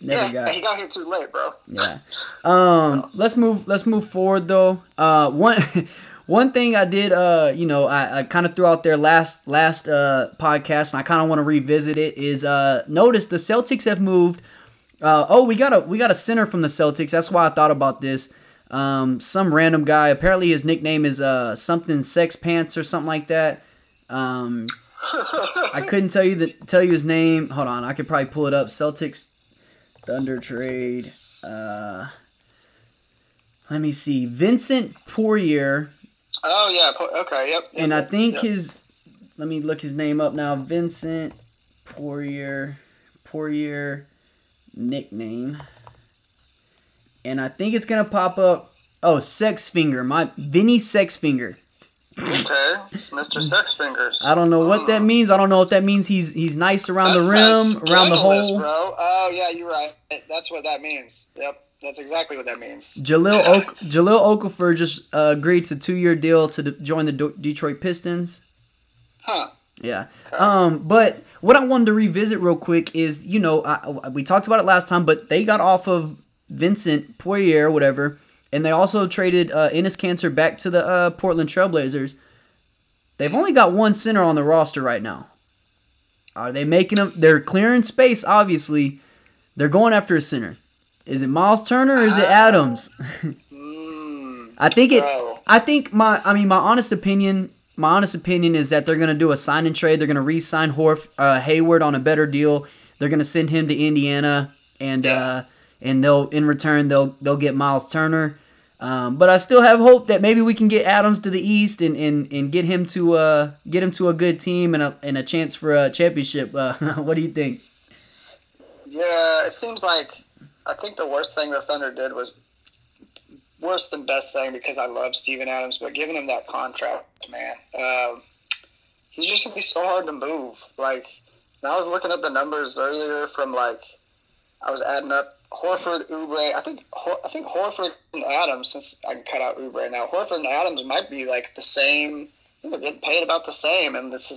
never Yeah, got. he got here too late, bro. Yeah. Um. Let's move. Let's move forward though. Uh. One. One thing I did. Uh. You know. I, I kind of threw out there last last uh podcast, and I kind of want to revisit it. Is uh. Notice the Celtics have moved. Uh. Oh, we got a we got a center from the Celtics. That's why I thought about this. Um. Some random guy. Apparently his nickname is uh something sex pants or something like that. Um. I couldn't tell you the tell you his name. Hold on, I could probably pull it up. Celtics Thunder trade. Uh, let me see. Vincent Poirier, Oh yeah. Okay. Yep. yep, and I think yep. his. Let me look his name up now. Vincent Poirier, Poirier, nickname, and I think it's gonna pop up. Oh, Sex Finger, my Vinny Sex Finger. Okay, it's Mr. Sex Fingers. I don't know what that means. I don't know if that means he's he's nice around the rim, around the hole. bro. Oh yeah, you're right. That's what that means. Yep, that's exactly what that means. Jahlil ok- Jahlil Okafor just uh, agreed to two year deal to d- join the Do- Detroit Pistons. Huh. Yeah. Um, but what I wanted to revisit real quick is, you know, I, we talked about it last time, but they got off of Vincent Poirier, whatever, and they also traded uh, Enes Kanter back to the uh, Portland Trailblazers. They've only got one center on the roster right now. Are they making them? They're clearing space. Obviously, they're going after a center. Is it Miles Turner or is it Adams? Mm, I think it. Bro. I think my. I mean, my honest opinion. My honest opinion is that they're gonna do a sign and trade. They're gonna re-sign Horf uh, Hayward on a better deal. They're gonna send him to Indiana, and Yeah. uh, and they'll in return they'll they'll get Miles Turner. Um, but I still have hope that maybe we can get Adams to the East and, and, and get him to uh get him to a good team and a and a chance for a championship. Uh, what do you think? yeah, it seems like I think the worst thing the Thunder did was worse than best thing because I love Steven Adams, but giving him that contract, man, um, he's just gonna be so hard to move. Like, I was looking up the numbers earlier from like I was adding up Horford, Oubre. I think I think Horford and Adams. Since I can cut out Oubre now, Horford and Adams might be like the same. They're getting paid about the same, and it's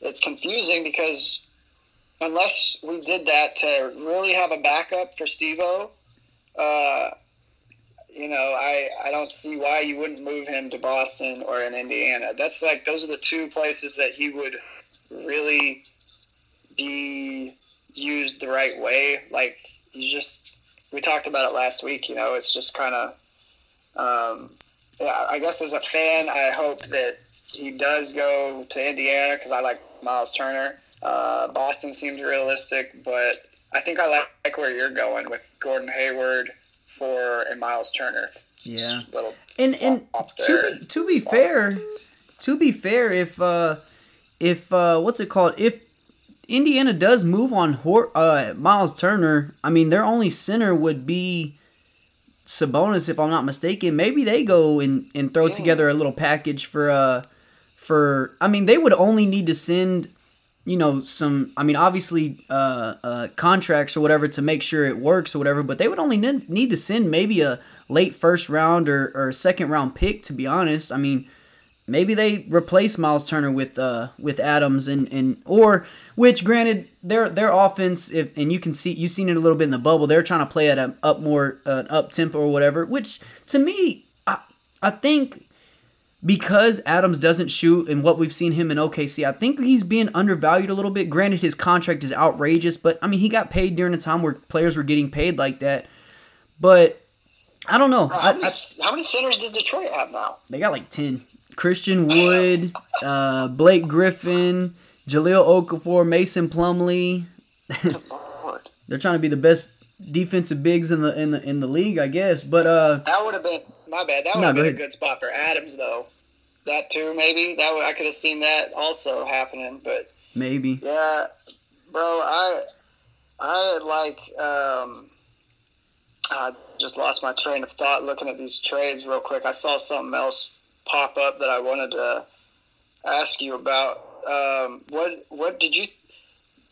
it's confusing because unless we did that to really have a backup for Stevo, uh, you know, I I don't see why you wouldn't move him to Boston or in Indiana. That's like those are the two places that he would really be used the right way. Like you just we talked about it last week. You know, it's just kind of um, yeah. I guess as a fan, I hope that he does go to Indiana because I like Miles Turner. Uh, Boston seems realistic, but I think I like, like where you're going with Gordon Hayward for and Miles Turner. Yeah. Little And and to be, to be fair, to be fair, if uh if uh what's it called if Indiana does move on Hor- uh Miles Turner, I mean their only center would be Sabonis if I'm not mistaken. Maybe they go and and throw together a little package for uh for I mean they would only need to send you know some i mean obviously uh, uh, contracts or whatever to make sure it works or whatever but they would only need, need to send maybe a late first round or, or second round pick to be honest. I mean maybe they replace miles turner with uh with adams and and or which granted their their offense if and you can see you've seen it a little bit in the bubble they're trying to play at an up more uh, up tempo or whatever which to me i i think because Adams doesn't shoot and what we've seen him in OKC, I think he's being undervalued a little bit. Granted, his contract is outrageous, but I mean, he got paid during a time where players were getting paid like that. But I don't know. How, many, I, how many centers does Detroit have now? they got like ten. Christian Wood, uh, Blake Griffin, Jahlil Okafor, Mason Plumlee. They're trying to be the best defensive bigs in the in the in the league, I guess. But uh, That would have been my bad. That would have been a good spot for Adams, though. That too, maybe. That would, I could have seen that also happening. But maybe. yeah, bro, I I like. Um, I just lost my train of thought looking at these trades real quick. I saw something else pop up that I wanted to ask you about. Um, what what did you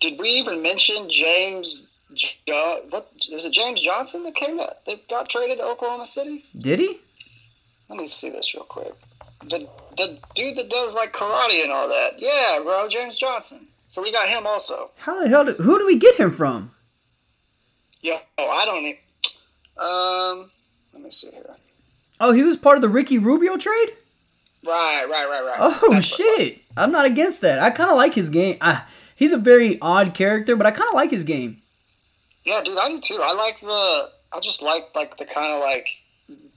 did we even mention James? Jo- what is it? James Johnson that came out that got traded to Oklahoma City. Did he? Let me see this real quick. The the dude that does like karate and all that. Yeah, bro, James Johnson. So we got him also. How the hell? Did, who do we get him from? Yeah, oh, I don't. e- Um, let me see here. Oh, he was part of the Ricky Rubio trade. Right, right, right, right. Oh That's shit! I'm not against that. I kind of like his game. I, he's a very odd character, but I kind of like his game. Yeah, dude, I do too. I like the. I just like like the kind of like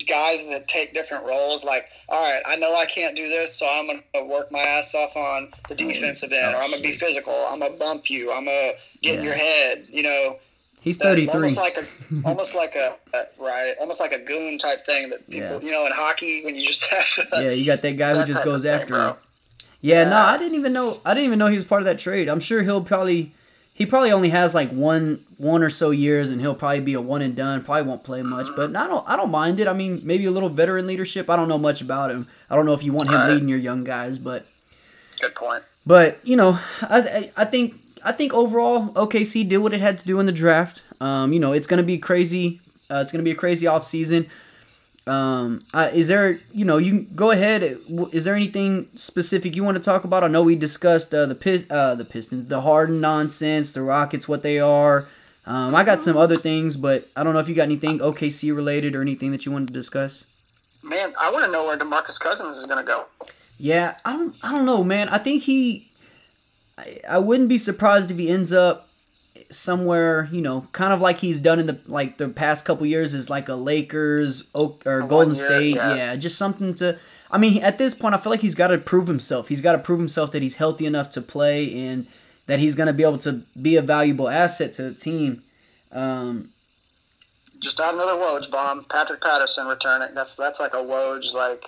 guys that take different roles. Like, all right, I know I can't do this, so I'm gonna work my ass off on the oh, defensive end, oh, or I'm gonna be physical. I'm gonna bump you. I'm gonna get in your head. You know. He's 33. Almost like a, almost like a, a right, almost like a goon type thing that people, Yeah. you know, in hockey when you just have. yeah, you got that guy who just goes of thing, after him. Yeah, no, I didn't even know. I didn't even know he was part of that trade. I'm sure he'll probably. He probably only has like one one or so years, and he'll probably be a one and done. Probably won't play much, but I don't. I don't mind it. I mean, maybe a little veteran leadership. I don't know much about him. I don't know if you want him Right. leading your young guys, but Good point. But you know, I, I I think I think overall OKC did what it had to do in the draft. Um, you know, it's gonna be crazy. Uh, it's gonna be a crazy off season. Um, uh, is there you know you can go ahead? Is there anything specific you want to talk about? I know we discussed uh, the Pis- uh, the Pistons, the Harden nonsense, the Rockets, what they are. Um, I got some other things, but I don't know if you got anything OKC related or anything that you wanted to discuss. Man, I want to know where DeMarcus Cousins is going to go. Yeah, I don't I don't know, man. I think he I, I wouldn't be surprised if he ends up somewhere, you know, kind of like he's done in the like the past couple years is like a Lakers Oak, or one Golden year, State. yeah. Yeah. just something to I mean, at this point I feel like he's got to prove himself. He's got to prove himself that he's healthy enough to play and that he's going to be able to be a valuable asset to the team. Um, Just add another Woj bomb. Patrick Patterson returning. That's that's like a Woj like.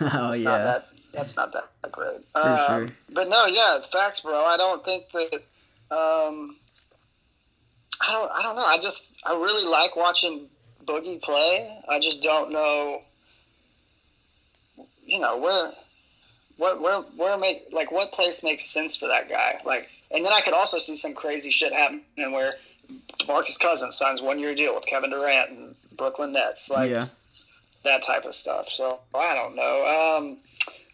oh yeah. that, that's not that great. Um, sure. But no, yeah, facts, bro. I don't think that. Um, I don't. I don't know. I just. I really like watching Boogie play. I just don't know. You know where. What where where make like what place makes sense for that guy? Like, and then I could also see some crazy shit happening where Marcus Cousins signs one year deal with Kevin Durant and Brooklyn Nets. Like, yeah. that type of stuff. So I don't know. Um,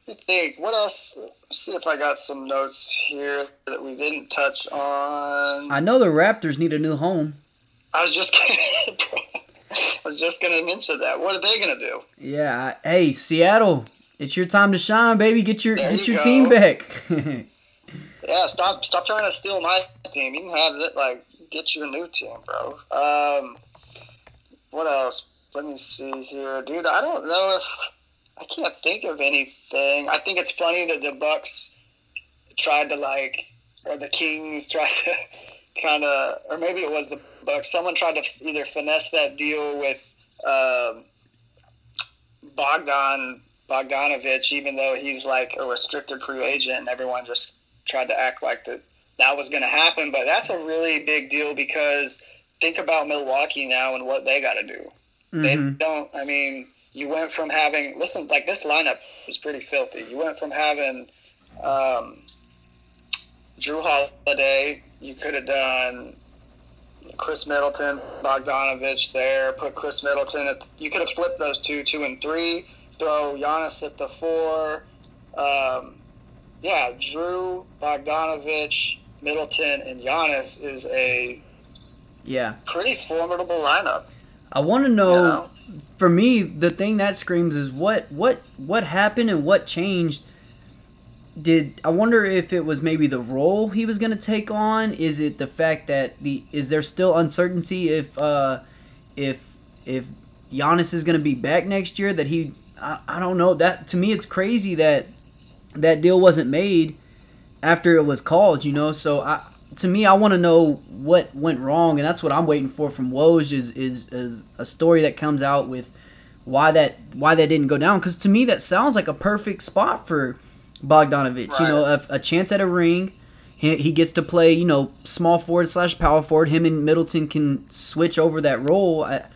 me think. What else? See if I got some notes here that we didn't touch on. I know the Raptors need a new home. I was just I was just gonna mention that. What are they gonna do? Yeah, hey Seattle, it's your time to shine, baby. Get your There get you your go. team back. Yeah, stop stop trying to steal my team. You can have it. Like get you a new team, bro. Um, what else? Let me see here, dude. I don't know if I can't think of anything. I think it's funny that the Bucks tried to like, or the Kings tried to kind of, or maybe it was the Bucks. Someone tried to either finesse that deal with um, Bogdan Bogdanovich, even though he's like a restricted free agent, and everyone just tried to act like that that was going to happen. But that's a really big deal because think about Milwaukee now and what they got to do. They Mhm. don't. I mean, you went from having listen like this lineup was pretty filthy. You went from having um, Jrue Holiday. You could have done Khris Middleton, Bogdanovich there. Put Khris Middleton. At, you could have flipped those two, two and three. Throw Giannis at the four. Um, yeah, Jrue, Bogdanovich, Middleton, and Giannis is a Yeah, pretty formidable lineup. I want to know. You know? For me, the thing that screams is what what what happened and what changed. Did I wonder if it was maybe the role he was gonna take on? Is it the fact that the is there still uncertainty if uh if if Giannis is going to be back next year. That he, I, I don't know. That to me, it's crazy that that deal wasn't made after it was called. You know, so I to me, I want to know what went wrong, and that's what I'm waiting for from Woj is is, is a story that comes out with why that why that didn't go down. Because to me, that sounds like a perfect spot for Bogdanovich. Right. You know, a, a, chance at a ring. He, he gets to play, you know, small forward slash power forward. Him and Middleton can switch over that role. I,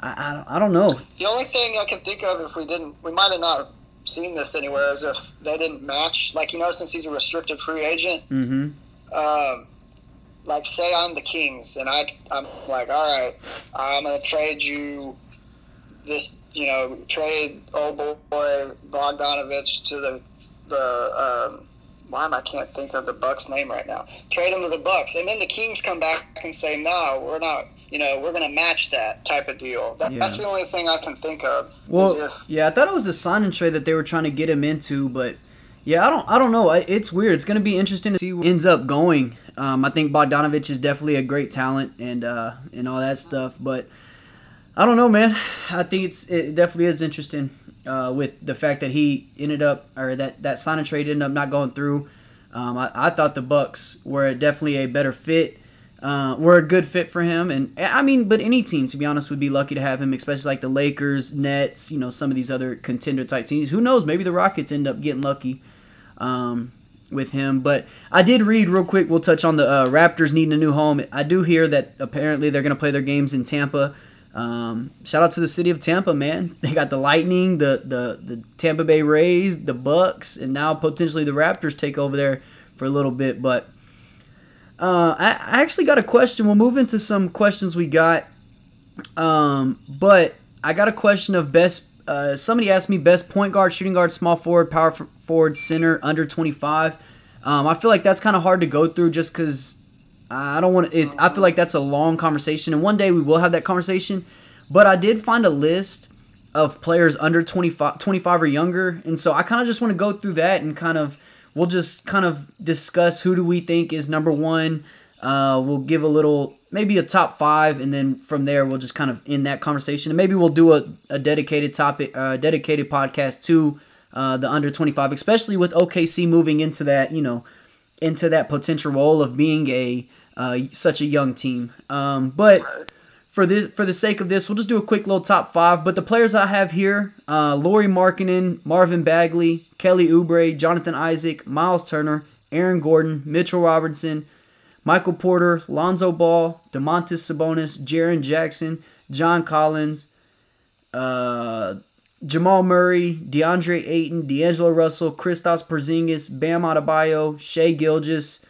I, I don't know. The only thing I can think of if we didn't, we might have not seen this anywhere, is if they didn't match. Like you know, since he's a restricted free agent. Mm-hmm um, like say I'm the Kings and I I'm like, all right, I'm gonna trade you this, you know, trade old boy Bogdanovich to the the um, why am I can't think of the Bucks name right now? Trade him to the Bucks, and then the Kings come back and say, no, we're not. You know, we're gonna match that type of deal. That, yeah. That's the only thing I can think of. Well, if, yeah, I thought it was a sign and trade that they were trying to get him into, but yeah, I don't, I don't know. It's weird. It's gonna be interesting to see where ends up going. Um, I think Bogdanovich is definitely a great talent and uh, and all that stuff, but I don't know, man. I think it's it definitely is interesting uh, with the fact that he ended up or that that sign and trade ended up not going through. Um, I, I thought the Bucks were definitely a better fit. Uh, were a good fit for him, and I mean, but any team, to be honest, would be lucky to have him, especially like the Lakers, Nets, you know, some of these other contender type teams. Who knows? Maybe the Rockets end up getting lucky um, with him. But I did read real quick. We'll touch on the uh, Raptors needing a new home. I do hear that apparently they're going to play their games in Tampa. Um, shout out to the city of Tampa, man. They got the Lightning, the the the Tampa Bay Rays, the Bucs, and now potentially the Raptors take over there for a little bit. But uh, I, I actually got a question. We'll move into some questions we got. Um, but I got a question of best uh, somebody asked me best point guard, shooting guard, small forward, power forward, center under 25. Um, I feel like that's kind of hard to go through just because I don't want it. I feel like that's a long conversation, and one day we will have that conversation. But I did find a list of players under 25, 25 or younger, and so I kind of just want to go through that and kind of we'll just kind of discuss who do we think is number one. Uh, we'll give a little maybe a top five, and then from there we'll just kind of end that conversation, and maybe we'll do a, a dedicated topic, uh, dedicated podcast to uh, the under twenty five, especially with OKC moving into that, you know, into that potential role of being a uh, such a young team. Um, but for this, for the sake of this, we'll just do a quick little top five. But the players I have here: uh, Lauri Markkanen, Marvin Bagley, Kelly Oubre, Jonathan Isaac, Miles Turner, Aaron Gordon, Mitchell Robertson. Michael Porter, Lonzo Ball, Domantas Sabonis, Jaren Jackson, John Collins, uh, Jamal Murray, DeAndre Ayton, D'Angelo Russell, Kristaps Porzingis, Bam Adebayo, Shai Gilgeous,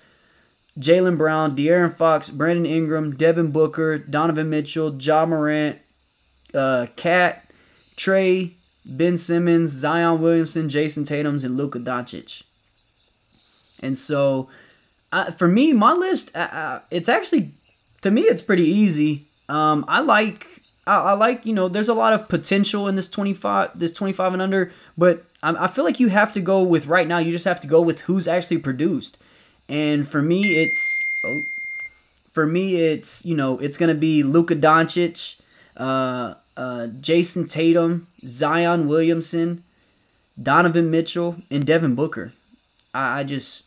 Jaylen Brown, De'Aaron Fox, Brandon Ingram, Devin Booker, Donovan Mitchell, Ja Morant, uh, Cat, Trey, Ben Simmons, Zion Williamson, Jayson Tatum's, and Luka Doncic. And so uh, for me, my list, uh, uh, it's actually to me, it's pretty easy. Um, I like, I, I, like, you know, there's a lot of potential in this 25, this 25 and under, but I, I feel like you have to go with right now. You just have to go with who's actually produced, and for me, it's, oh, for me, it's you know, it's gonna be Luka Doncic, uh, uh, Jayson Tatum, Zion Williamson, Donovan Mitchell, and Devin Booker. I, I just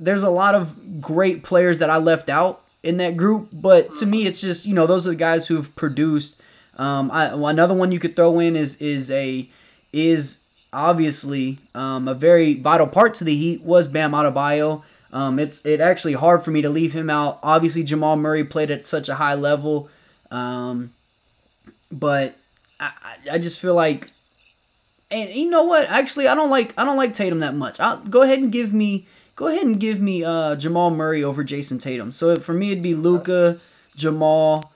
there's a lot of great players that I left out in that group, but to me, it's just you know those are the guys who've produced. Um, I, another one you could throw in is is a is obviously um, a very vital part to the Heat was Bam Adebayo. Um, it's it actually hard for me to leave him out. Obviously, Jamal Murray played at such a high level, um, but I, I just feel like, and you know what? Actually, I don't like I don't like Tatum that much. I'll go ahead and give me go ahead and give me uh, Jamal Murray over Jayson Tatum. So for me, it'd be Luka, Jamal,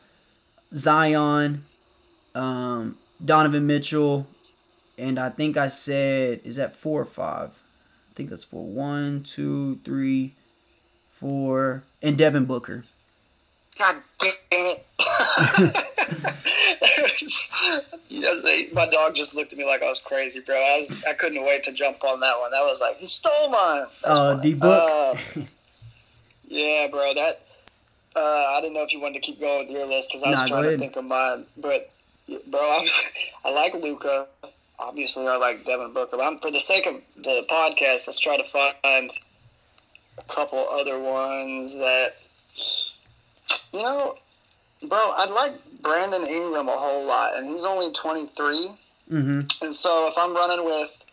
Zion, um, Donovan Mitchell, and I think I said is that four or five? I think that's four. One, two, three, four, and Devin Booker. God it. my dog just looked at me like I was crazy, bro. I was I couldn't wait to jump on that one. That was like he stole mine. uh, D book. Uh, yeah, bro. That uh, I didn't know if you wanted to keep going with your list because I was nah, trying to think of mine, but bro. I'm, I like Luka. Obviously, I like Devin Booker. But I'm, for the sake of the podcast, let's try to find a couple other ones that you know, bro. I'd like Brandon Ingram a whole lot, and he's only 23. Mm-hmm. And so if I'm running with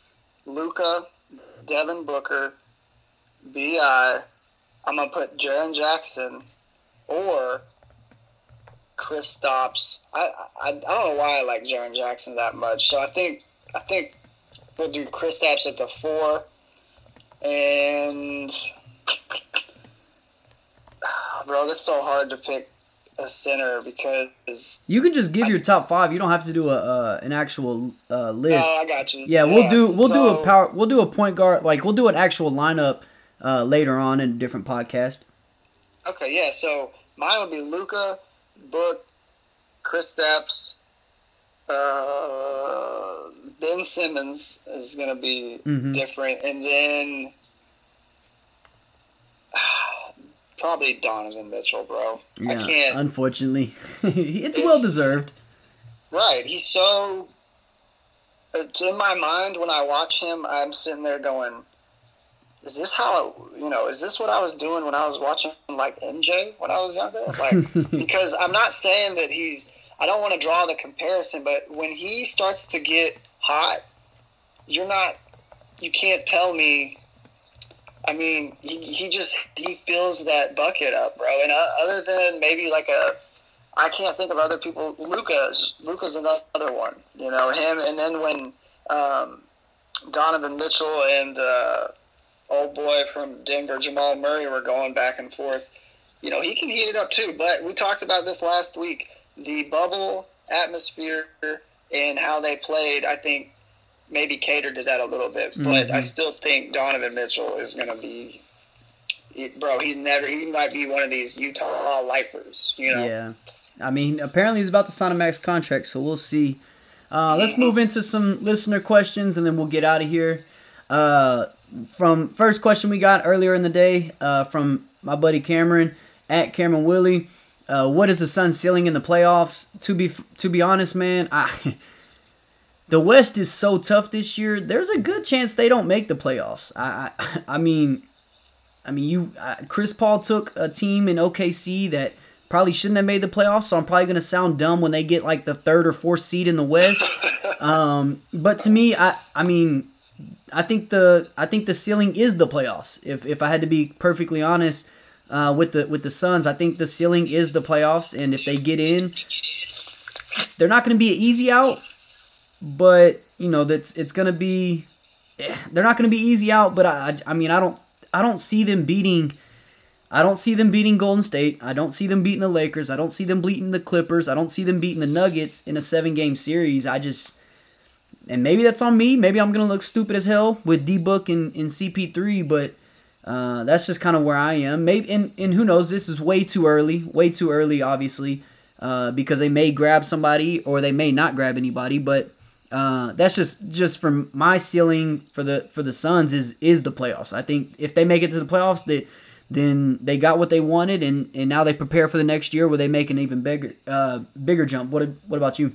Luka, Devin Booker, Bi, I'm gonna put Jaren Jackson or Kristaps. I, I I don't know why I like Jaren Jackson that much. So I think I think we'll do Kristaps at the four, and bro, this is so hard to pick a center because You can just give your top five. You don't have to do a uh, an actual uh, list. Oh, I got you. Yeah, we'll do we'll do a power we'll do a point guard like we'll do an actual lineup uh, later on in a different podcast. Okay, yeah. So mine would be Luka, Book, Kristaps, uh, Ben Simmons is gonna be Mhm. different, and then probably Donovan Mitchell, bro. I Yeah, can't. unfortunately, it's, It's- well deserved. Right. He's so. It's in my mind when I watch him, I'm sitting there going, "Is this how you know? Is this what I was doing when I was watching like MJ when I was younger? Like because I'm not saying that he's. I don't want to draw the comparison, but when he starts to get hot, you're not. You can't tell me. I mean, he, he just he fills that bucket up, bro. And uh, other than maybe like a I can't think of other people. Luka's Luka's another one. You know him, and then when um, Donovan Mitchell and uh, old boy from Denver, Jamal Murray, were going back and forth. You know he can heat it up too. But we talked about this last week. The bubble atmosphere and how they played. I think maybe catered to that a little bit. But I Mhm. still think Donovan Mitchell is going to be. Bro, he's never. He might be one of these Utah lifers. You know. Yeah, I mean, apparently he's about to sign a max contract, so we'll see. Uh, let's move into some listener questions, and then we'll get out of here. Uh, from first question we got earlier in the day uh, from my buddy Cameron at Cameron Willie. Uh, what is the Sun ceiling in the playoffs? To be to be honest, man, I the West is so tough this year. There's a good chance they don't make the playoffs. I I, I mean, I mean you uh, Chris Paul took a team in OKC that probably shouldn't have made the playoffs. So I'm probably gonna sound dumb when they get like the third or fourth seed in the West. um, but to me, I I mean, I think the I think the ceiling is the playoffs. If if I had to be perfectly honest. Uh, with the with the Suns, I think the ceiling is the playoffs, and if they get in, they're not going to be an easy out, but you know that's it's going to be eh, they're not going to be easy out. But I, I mean I don't I don't see them beating I don't see them beating Golden State. I don't see them beating the Lakers. I don't see them beating the Clippers. I don't see them beating the Nuggets in a seven game series. I just and maybe that's on me. Maybe I'm gonna look stupid as hell with D Book and, and CP3, but uh, that's just kind of where I am. Maybe and, and who knows? This is way too early. Way too early, obviously, uh, because they may grab somebody or they may not grab anybody. But uh, that's just just from my ceiling for the for the Suns is is the playoffs. I think if they make it to the playoffs, they then they got what they wanted, and, and now they prepare for the next year where they make an even bigger uh, bigger jump. What what about you?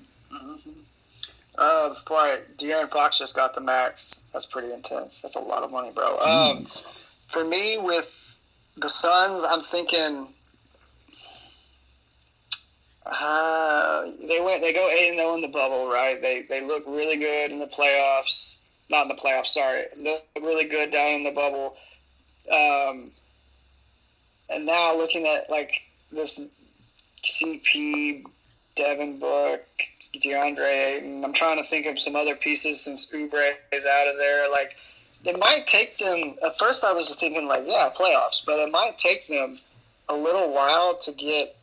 Uh, I, De'Aaron Fox just got the max. That's pretty intense. That's a lot of money, bro. Um, for me, with the Suns, I'm thinking. Uh, they went. They go eight and zero in the bubble, right? They they look really good in the playoffs. Not in the playoffs. Sorry, they look really good down in the bubble. Um, and now looking at like this CP, Devin Book, DeAndre Ayton. I'm trying to think of some other pieces since Oubre is out of there. Like, it might take them. At first, I was thinking like, yeah, playoffs, but it might take them a little while to get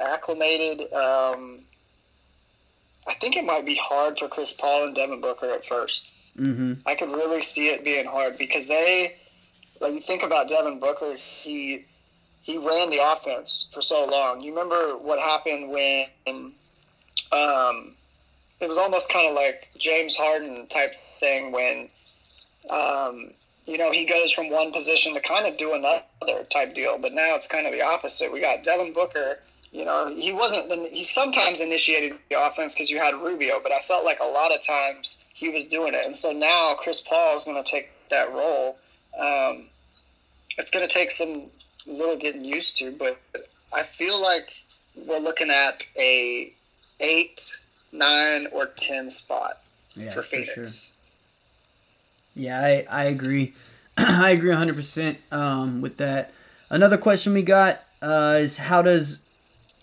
acclimated. Um, I think it might be hard for Chris Paul and Devin Booker at first. Mm-hmm. I could really see it being hard because they, like you think about Devin Booker, he he ran the offense for so long. You remember what happened when um, it was almost kind of like James Harden type thing when um, you know he goes from one position to kind of do another type deal, but now it's kind of the opposite. We got Devin Booker, you know, he wasn't. He sometimes initiated the offense because you had Rubio, but I felt like a lot of times he was doing it. And so now Chris Paul is going to take that role. Um, it's going to take some little getting used to, but I feel like we're looking at a eight, nine, or ten spot yeah, for Phoenix. For sure. Yeah, I, I agree. I agree 100% um, with that. Another question we got uh, is how does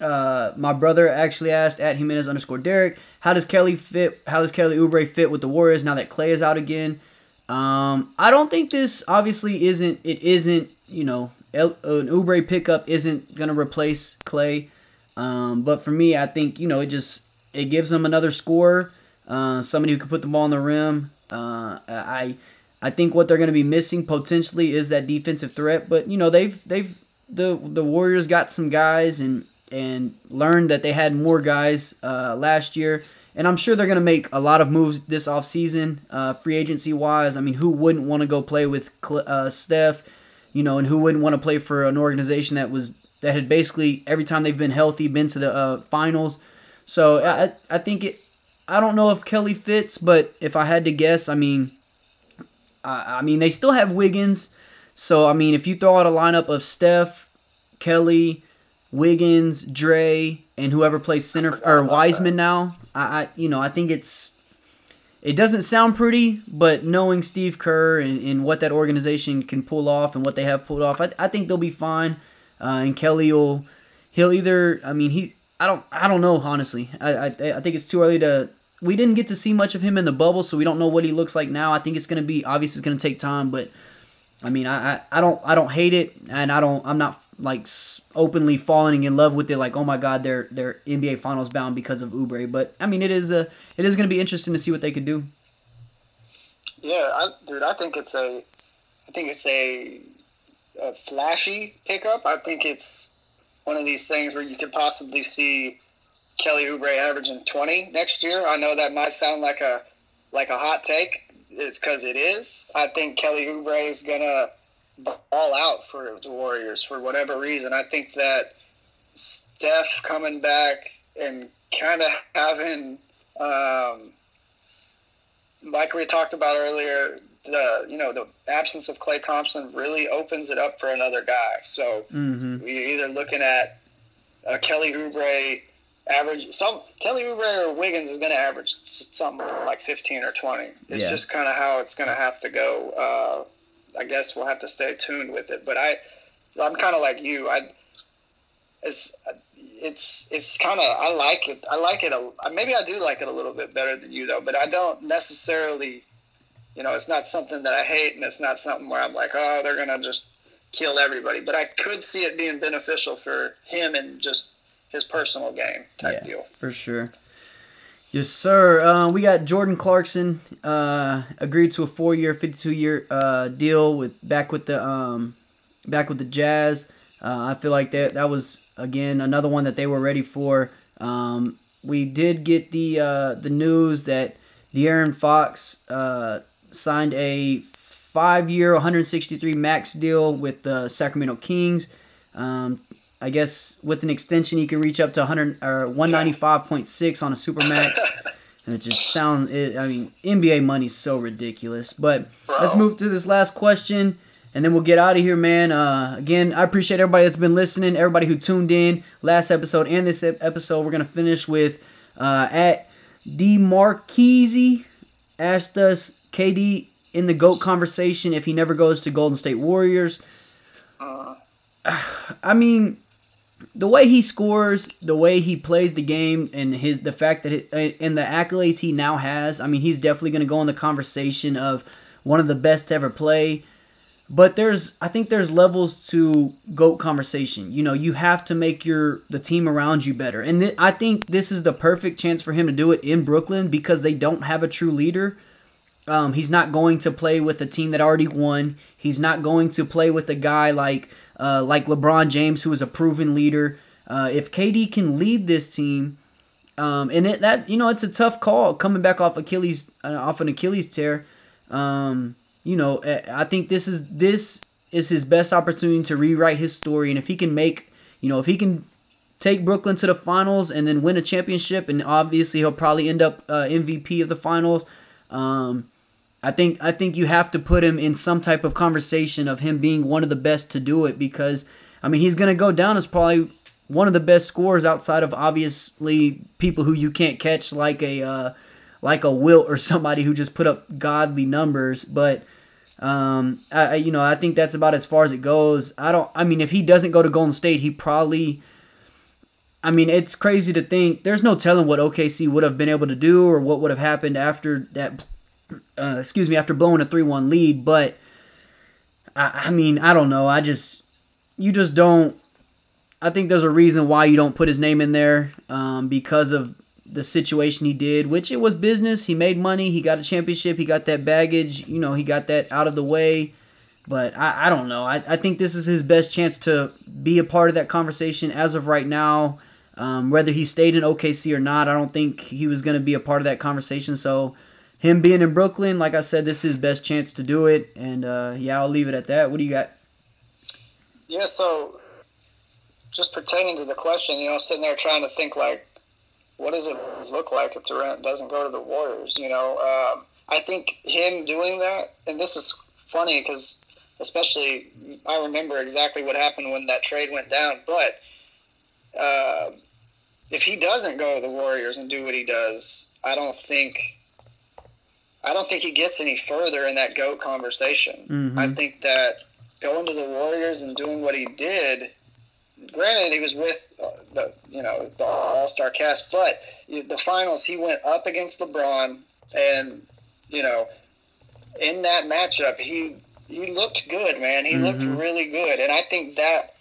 uh, my brother actually asked at Jimenez underscore Derek, how does Kelly fit? How does Kelly Oubre fit with the Warriors now that Klay is out again? Um, I don't think this obviously isn't. It isn't. You know, an Oubre pickup isn't gonna replace Klay. Um, but for me, I think you know it just it gives them another scorer, uh, somebody who can put the ball on the rim. Uh, I I think what they're to be missing potentially is that defensive threat. But you know they've they've the the Warriors got some guys and and learned that they had more guys uh, last year. And I'm sure they're going to make a lot of moves this offseason, uh, free agency wise. I mean, who wouldn't want to go play with uh, Steph, you know, and who wouldn't want to play for an organization that was that had basically every time they've been healthy been to the uh, finals. So I I think it. I don't know if Kelly fits, but if I had to guess, I mean, I, I mean they still have Wiggins. So I mean, if you throw out a lineup of Steph, Kelly, Wiggins, Dre, and whoever plays center or Wiseman now. I, I, you know I think it's it doesn't sound pretty, but knowing Steve Kerr and, and what that organization can pull off and what they have pulled off, I, I think they'll be fine. Uh, and Kelly will he'll either I mean he I don't I don't know honestly. I, I I think it's too early to we didn't get to see much of him in the bubble, so we don't know what he looks like now. I think it's gonna be obviously it's gonna take time, but I mean, I, I, I don't I don't hate it, and I don't I'm not like openly falling in love with it. Like, oh my God, they're they're NBA Finals bound because of Oubre. But I mean, it is a it is going to be interesting to see what they could do. Yeah, I, dude, I think it's a I think it's a, a flashy pickup. I think it's one of these things where you could possibly see Kelly Oubre averaging 20 next year. I know that might sound like a like a hot take, it's because it is. I think Kelly Oubre is gonna ball out for the Warriors for whatever reason. I think that Steph coming back and kind of having, um, like we talked about earlier, the you know the absence of Klay Thompson really opens it up for another guy. So mm-hmm. we're either looking at a Kelly Oubre average some Kelly Oubre or Wiggins is going to average something like 15 or 20. It's yeah. just kind of how it's going to have to go. Uh, I guess we'll have to stay tuned with it. But I, I'm kind of like you. I, it's, it's, it's kind of. I like it. I like it. A, maybe I do like it a little bit better than you though. But I don't necessarily. You know, it's not something that I hate, and it's not something where I'm like, oh, they're gonna just kill everybody. But I could see it being beneficial for him and just his personal game type yeah, deal. For sure. Yes, sir. Uh, we got Jordan Clarkson uh, agreed to a four-year, fifty-two-year uh, deal with back with the um, back with the Jazz. Uh, I feel like that that was again another one that they were ready for. Um, we did get the uh, the news that De'Aaron Fox signed a five-year, 163 max deal with the Sacramento Kings. Um, I guess with an extension, he can reach up to 100 or 195.6 on a supermax. and it just sounds. It, I mean, NBA money's so ridiculous. But Bro. let's move to this last question, and then we'll get out of here, man. Uh, again, I appreciate everybody that's been listening, everybody who tuned in last episode and this episode. We're gonna finish with uh, at D Marquise asked us KD in the GOAT conversation if he never goes to Golden State Warriors. Uh. I mean, the way he scores, the way he plays the game, and his the fact that it, and the accolades he now has, I mean, he's definitely going to go in the conversation of one of the best to ever play. But there's, I think there's levels to goat conversation. You know, you have to make your the team around you better, and th- I think this is the perfect chance for him to do it in Brooklyn because they don't have a true leader. Um, he's not going to play with a team that already won. He's not going to play with a guy like uh, like LeBron James, who is a proven leader. Uh, if KD can lead this team, um, and it, that you know it's a tough call coming back off Achilles uh, off an Achilles tear. Um, you know, I think this is this is his best opportunity to rewrite his story, and if he can make you know if he can take Brooklyn to the finals and then win a championship, and obviously he'll probably end up uh, MVP of the finals. Um, I think I think you have to put him in some type of conversation of him being one of the best to do it because I mean he's gonna go down as probably one of the best scorers outside of obviously people who you can't catch like a uh, like a Wilt or somebody who just put up godly numbers, but. Um, I, you know, I think that's about as far as it goes. I don't. I mean, if he doesn't go to Golden State, he probably I mean, it's crazy to think there's no telling what OKC would have been able to do or what would have happened after that. Uh, excuse me, after blowing a three-one lead, but I, I mean, I don't know. I just you just don't. I think there's a reason why you don't put his name in there um, because of the situation he did, which it was business. He made money. He got a championship. He got that baggage. You know, he got that out of the way. But I, I don't know. I, I think this is his best chance to be a part of that conversation as of right now. Um, whether he stayed in OKC or not, I don't think he was going to be a part of that conversation. So, him being in Brooklyn, like I said, this is his best chance to do it. And uh, yeah, I'll leave it at that. What do you got? Yeah, so just pertaining to the question, you know, sitting there trying to think like, what does it look like if Durant doesn't go to the Warriors? You know, um, I think him doing that, and this is funny because especially I remember exactly what happened when that trade went down, but uh, if he doesn't go to the Warriors and do what he does, I don't think I don't think he gets any further in that goat conversation. Mm-hmm. I think that going to the Warriors and doing what he did, granted he was with uh, the you know the All Star cast, but the finals he went up against LeBron, and you know in that matchup he he looked good, man. He mm-hmm. looked really good, and I think that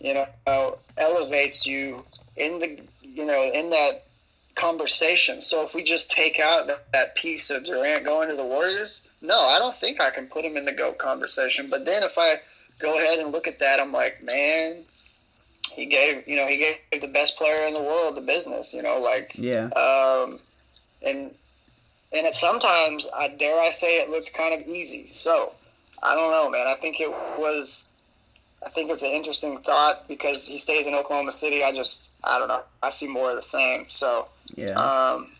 you know elevates you in the you know in that conversation. So if we just take out that, that piece of Durant going to the Warriors, no, I don't think I can put him in the GOAT conversation. But then if I go ahead and look at that, I'm like, man, he gave you know he gave the best player in the world the business. You know, like yeah, um, and and it sometimes I dare I say it looked kind of easy. So I don't know, man. I think it was I think it's an interesting thought because he stays in Oklahoma City. I just, I don't know. I see more of the same. So, yeah, um,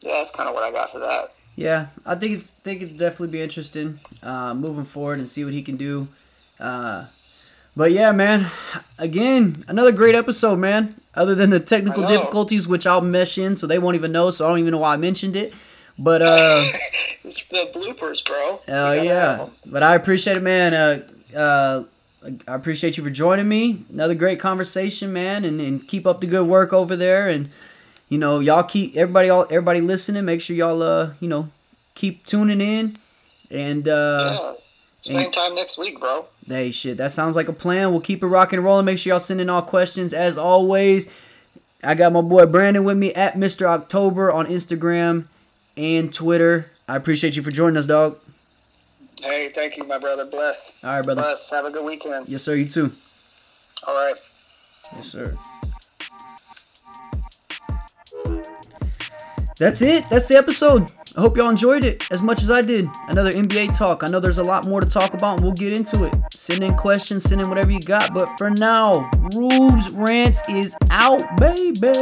yeah, that's kind of what I got for that. Yeah, I think it's think it'd definitely be interesting uh, moving forward and see what he can do. Uh, but yeah, man, again, another great episode, man. Other than the technical difficulties, which I'll mesh in, so they won't even know. So I don't even know why I mentioned it. But uh, it's the bloopers, bro. Oh yeah, but I appreciate it, man. Uh, uh, I appreciate you for joining me. Another great conversation, man, and, and keep up the good work over there. And you know, y'all keep everybody all everybody listening. Make sure y'all uh you know keep tuning in. And uh, yeah, same and, time next week, bro. Hey, shit, that sounds like a plan. We'll keep it rocking and rolling. Make sure y'all send in all questions as always. I got my boy Brandon with me at Mr. October on Instagram and Twitter. I appreciate you for joining us, dog. Hey, thank you, my brother. Bless. All right, brother. Bless. Have a good weekend. Yes, sir. You too. All right. Yes, sir. that's it. That's the episode. I hope y'all enjoyed it as much as I did. Another NBA talk. I know there's a lot more to talk about, and we'll get into it. Send in questions, send in whatever you got. But for now, Rubes Rants is out, baby.